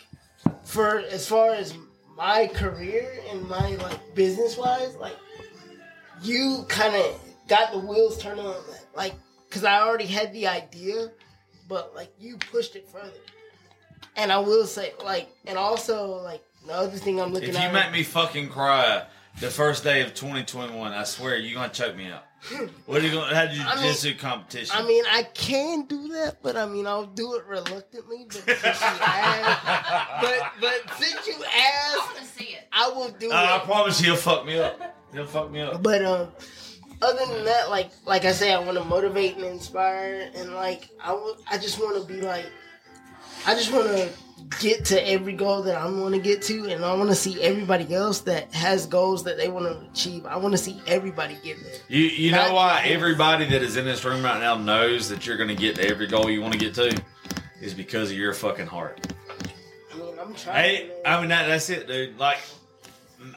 for as far as my career and my like business wise, like you kind of got the wheels turning on that. Like, cause I already had the idea, but like you pushed it further. And I will say, like, and also like the other thing I'm looking If at. you make me fucking cry the first day of 2021, I swear you're gonna choke me out. What are you gonna? How do you I mean- jiu-jitsu competition? I mean, I can do that, but I mean, I'll do it reluctantly. But since you asked, *laughs* but but since you asked, I will do Uh, I it. promise he'll fuck me up. He'll fuck me up. But um, other than that, like like I say, I want to motivate and inspire, and like I w- I just want to be like, I just want to get to every goal that I want to get to, and I want to see everybody else that has goals that they want to achieve. I want to see everybody get there. You you know why everybody that is in this room right now knows that you're gonna get to every goal you want to get to is because of your fucking heart. I mean, I'm trying. Hey, I mean that, that's it, dude. Like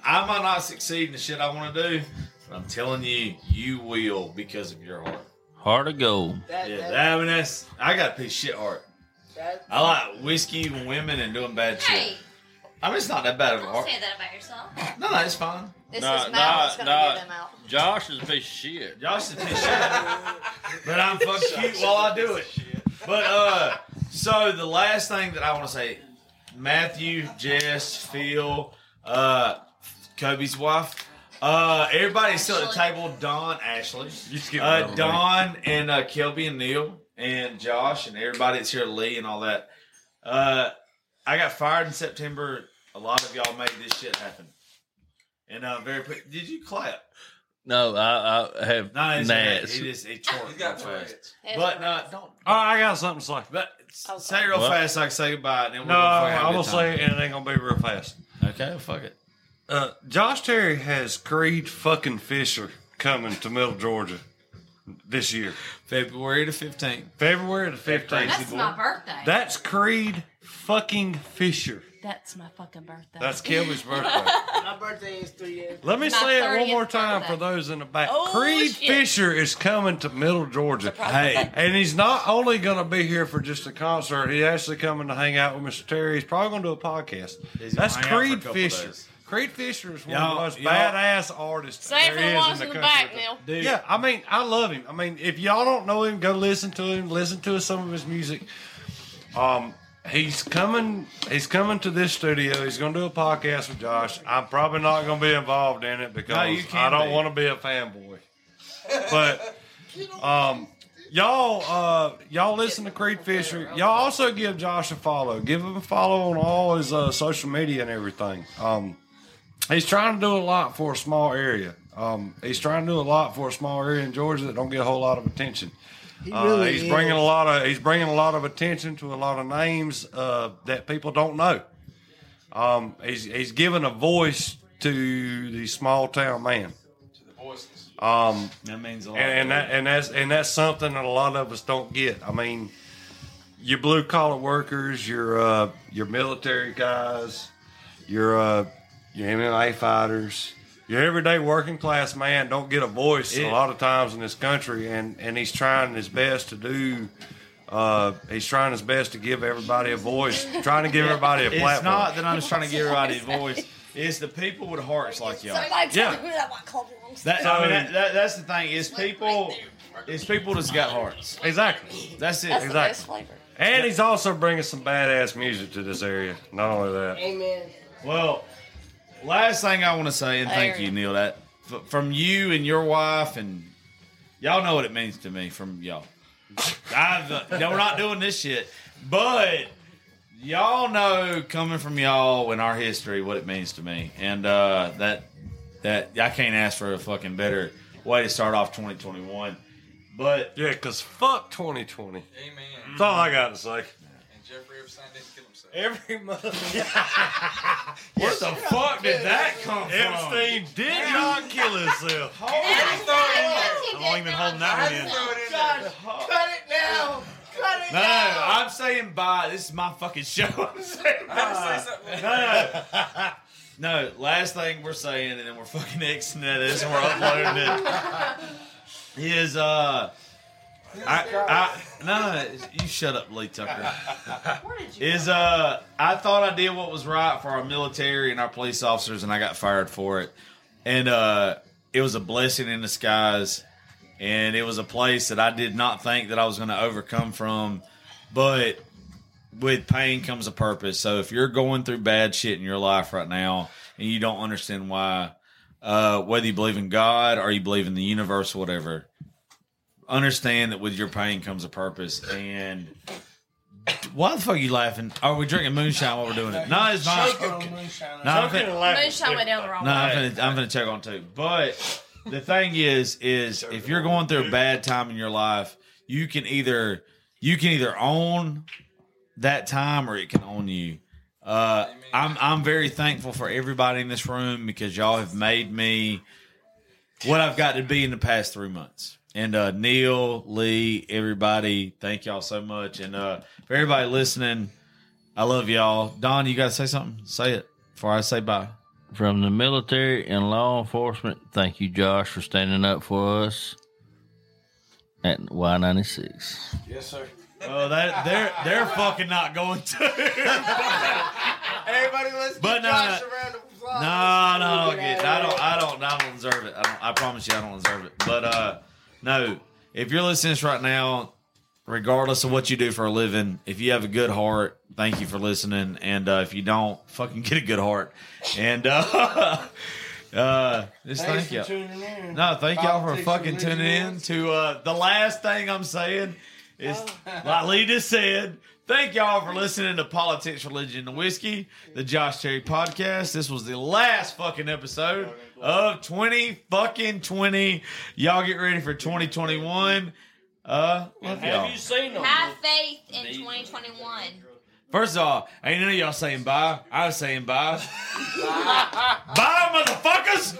I might not succeed in the shit I want to do, but I'm telling you, you will because of your heart. Heart of gold. That, Yeah, that, that, I mean that's I got a piece shit heart. That, I like whiskey, women, and doing bad Hey, shit. I mean, it's not that bad of a don't say that about yourself. No, no, it's fine. This Nah, is Matt that's nah, gonna nah. get them out. Josh is a piece of shit. Josh is a piece of shit, *laughs* but I'm fucking cute while I do it. But uh, so the last thing that I want to say, Matthew, Jess, Phil, uh, Kobe's wife. Uh, everybody's still at the table. Don, Ashley, skip uh. Don, and uh, Kelby and Neil, and Josh, and everybody that's here, Lee, and all that. Uh, I got fired in September. A lot of y'all made this shit happen, and uh, very. Pre- Did you clap? No, I, I have not. it's gnats. It is. It tore He's got fast. But no, don't. Oh, I got something to say. But say it real What? fast so I can say goodbye. And then No, gonna have a I'm gonna say it, and it ain't gonna be real fast. Okay, fuck it. Uh, Josh Terry has Creed fucking Fisher coming to Middle Georgia this year, February the fifteenth. February the fifteenth. That's my birthday. That's Creed fucking Fisher. That's my fucking birthday. That's Kelby's *laughs* birthday. my birthday is three years. Let me My say it one more time birthday. for those in the back. Oh, Creed shit. Fisher is coming to Middle Georgia. Hey, And he's not only going to be here for just a concert, he's actually coming to hang out with Mr. Terry. He's probably going to do a podcast. He's That's hang out for a Creed Fisher. days. Creed Fisher is one Y'all- of the most badass artists Say it there for the is ones in in the the back, country. Neil. dude. Yeah, I mean, I love him. I mean, if y'all don't know him, go listen to him. Listen to some of his music. Um, he's coming. He's coming to this studio. He's going to do a podcast with Josh. I'm probably not going to be involved in it because No, I don't want to be a fanboy. But um, y'all, uh, y'all listen to Creed Fisher. Y'all also give Josh a follow. Give him a follow on all his uh, social media and everything. Um, he's trying to do a lot for a small area. Um, he's trying to do a lot for a small area in Georgia that don't get a whole lot of attention. He Uh, he's is. bringing a lot of he's bringing a lot of attention to a lot of names uh, that people don't know. Um, he's he's giving a voice to the small town man. To the voices. Um, That means a lot. and, and that and that's and that's something that a lot of us don't get. I mean, your blue collar workers, your uh, your military guys, your uh, your MMA fighters, your everyday working class man don't get a voice It- a lot of times in this country, and and he's trying his best to do. Uh, he's trying his best to give everybody a voice, trying to give everybody a platform. it's not that I'm just trying to give everybody a *laughs* voice. It's the people with hearts like y'all. Yeah. That, I mean, that, that, that's the thing is people is people that's got hearts. Exactly. That's it. That's the exactly. best flavor. And he's also bringing some badass music to this area. Not only that. Amen. Well, last thing I want to say, and thank you, Neil, that f- from you and your wife, and y'all know what it means to me from y'all. I've, uh, no, we're not doing this shit, but y'all know coming from y'all in our history what it means to me, and uh, that that I can't ask for a fucking better way to start off 2021. But yeah, because fuck 2020. Amen. That's all I got to say. And Jeffrey Epstein didn't kill himself. Every month. *laughs* Where the fuck did that come from? Epstein did not kill himself. *laughs* I'm not even holding that one in. Josh, cut it now. Cut it No, no, now. no, I'm saying bye. This is my fucking show. *laughs* I'm saying bye. No, no. No, last thing we're saying, and then we're fucking exiting this and we're uploading it. Is uh, I, I no, you shut up, Lee Tucker. Is uh, I thought I did what was right for our military and our police officers, and I got fired for it. And uh, it was a blessing in disguise, and it was a place that I did not think that I was going to overcome from, but with pain comes a purpose. So if you're going through bad shit in your life right now and you don't understand why, uh, whether you believe in God or you believe in the universe or whatever, understand that with your pain comes a purpose. And why the fuck are you laughing? Are we drinking moonshine while we're doing it? No, it's not. No, I'm fin- Moonshine went down the wrong no, I'm way. gonna, I'm gonna check on too. But the thing is, is if you're going through a bad time in your life, you can either you can either own that time or it can own you. Uh, I'm I'm very thankful for everybody in this room because y'all have made me what I've got to be in the past three months. And uh, Neil, Lee, everybody, thank y'all so much. And uh, for everybody listening, I love y'all. Don, you got to say something? Say it before I say bye. From the military and law enforcement, thank you, Josh, for standing up for us at Y96. Yes, sir. Oh, that they're they're fucking not going to. Everybody, let's But give no, Josh no. a round of applause. No, no, Get I don't. I don't, I don't deserve it. I, don't, I promise you, I don't deserve it. But uh, no, if you're listening to this right now, regardless of what you do for a living, if you have a good heart, thank you for listening. And uh, if you don't, fucking get a good heart. And *laughs* uh, uh, just Thanks thank you. tuning in. No, thank y'all for Politics, fucking tuning in to uh, the last thing I'm saying is *laughs* like Lee just said. Thank y'all for listening to Politics, Religion, and Whiskey, the Josh Terry podcast. This was the last fucking episode of 20 fucking 20. Y'all get ready for 2021. Uh, love y'all. seen Have faith in 2021. First of all, ain't none of y'all saying bye. I was saying bye. *laughs* bye, motherfuckers!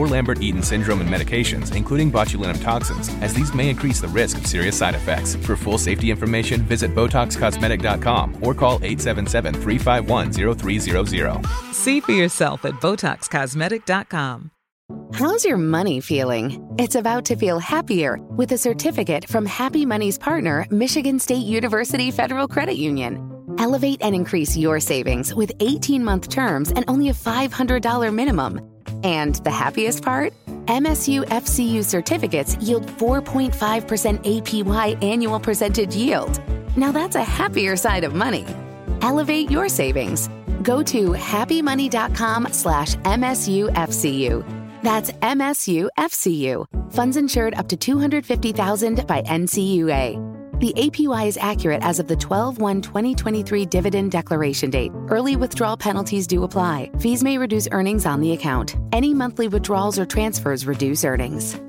or Lambert-Eaton syndrome and medications, including botulinum toxins, as these may increase the risk of serious side effects. For full safety information, visit BotoxCosmetic.com or call 877-351-0300. See for yourself at BotoxCosmetic.com. How's your money feeling? It's about to feel happier with a certificate from Happy Money's partner, Michigan State University Federal Credit Union. Elevate and increase your savings with 18 month terms and only a $500 minimum. And the happiest part? MSU FCU certificates yield 4.5% APY annual percentage yield. Now that's a happier side of money. Elevate your savings. Go to happymoney.com slash MSUFCU. That's MSUFCU. Funds insured up to 250000 by NCUA. The APY is accurate as of the 12 1 2023 dividend declaration date. Early withdrawal penalties do apply. Fees may reduce earnings on the account. Any monthly withdrawals or transfers reduce earnings.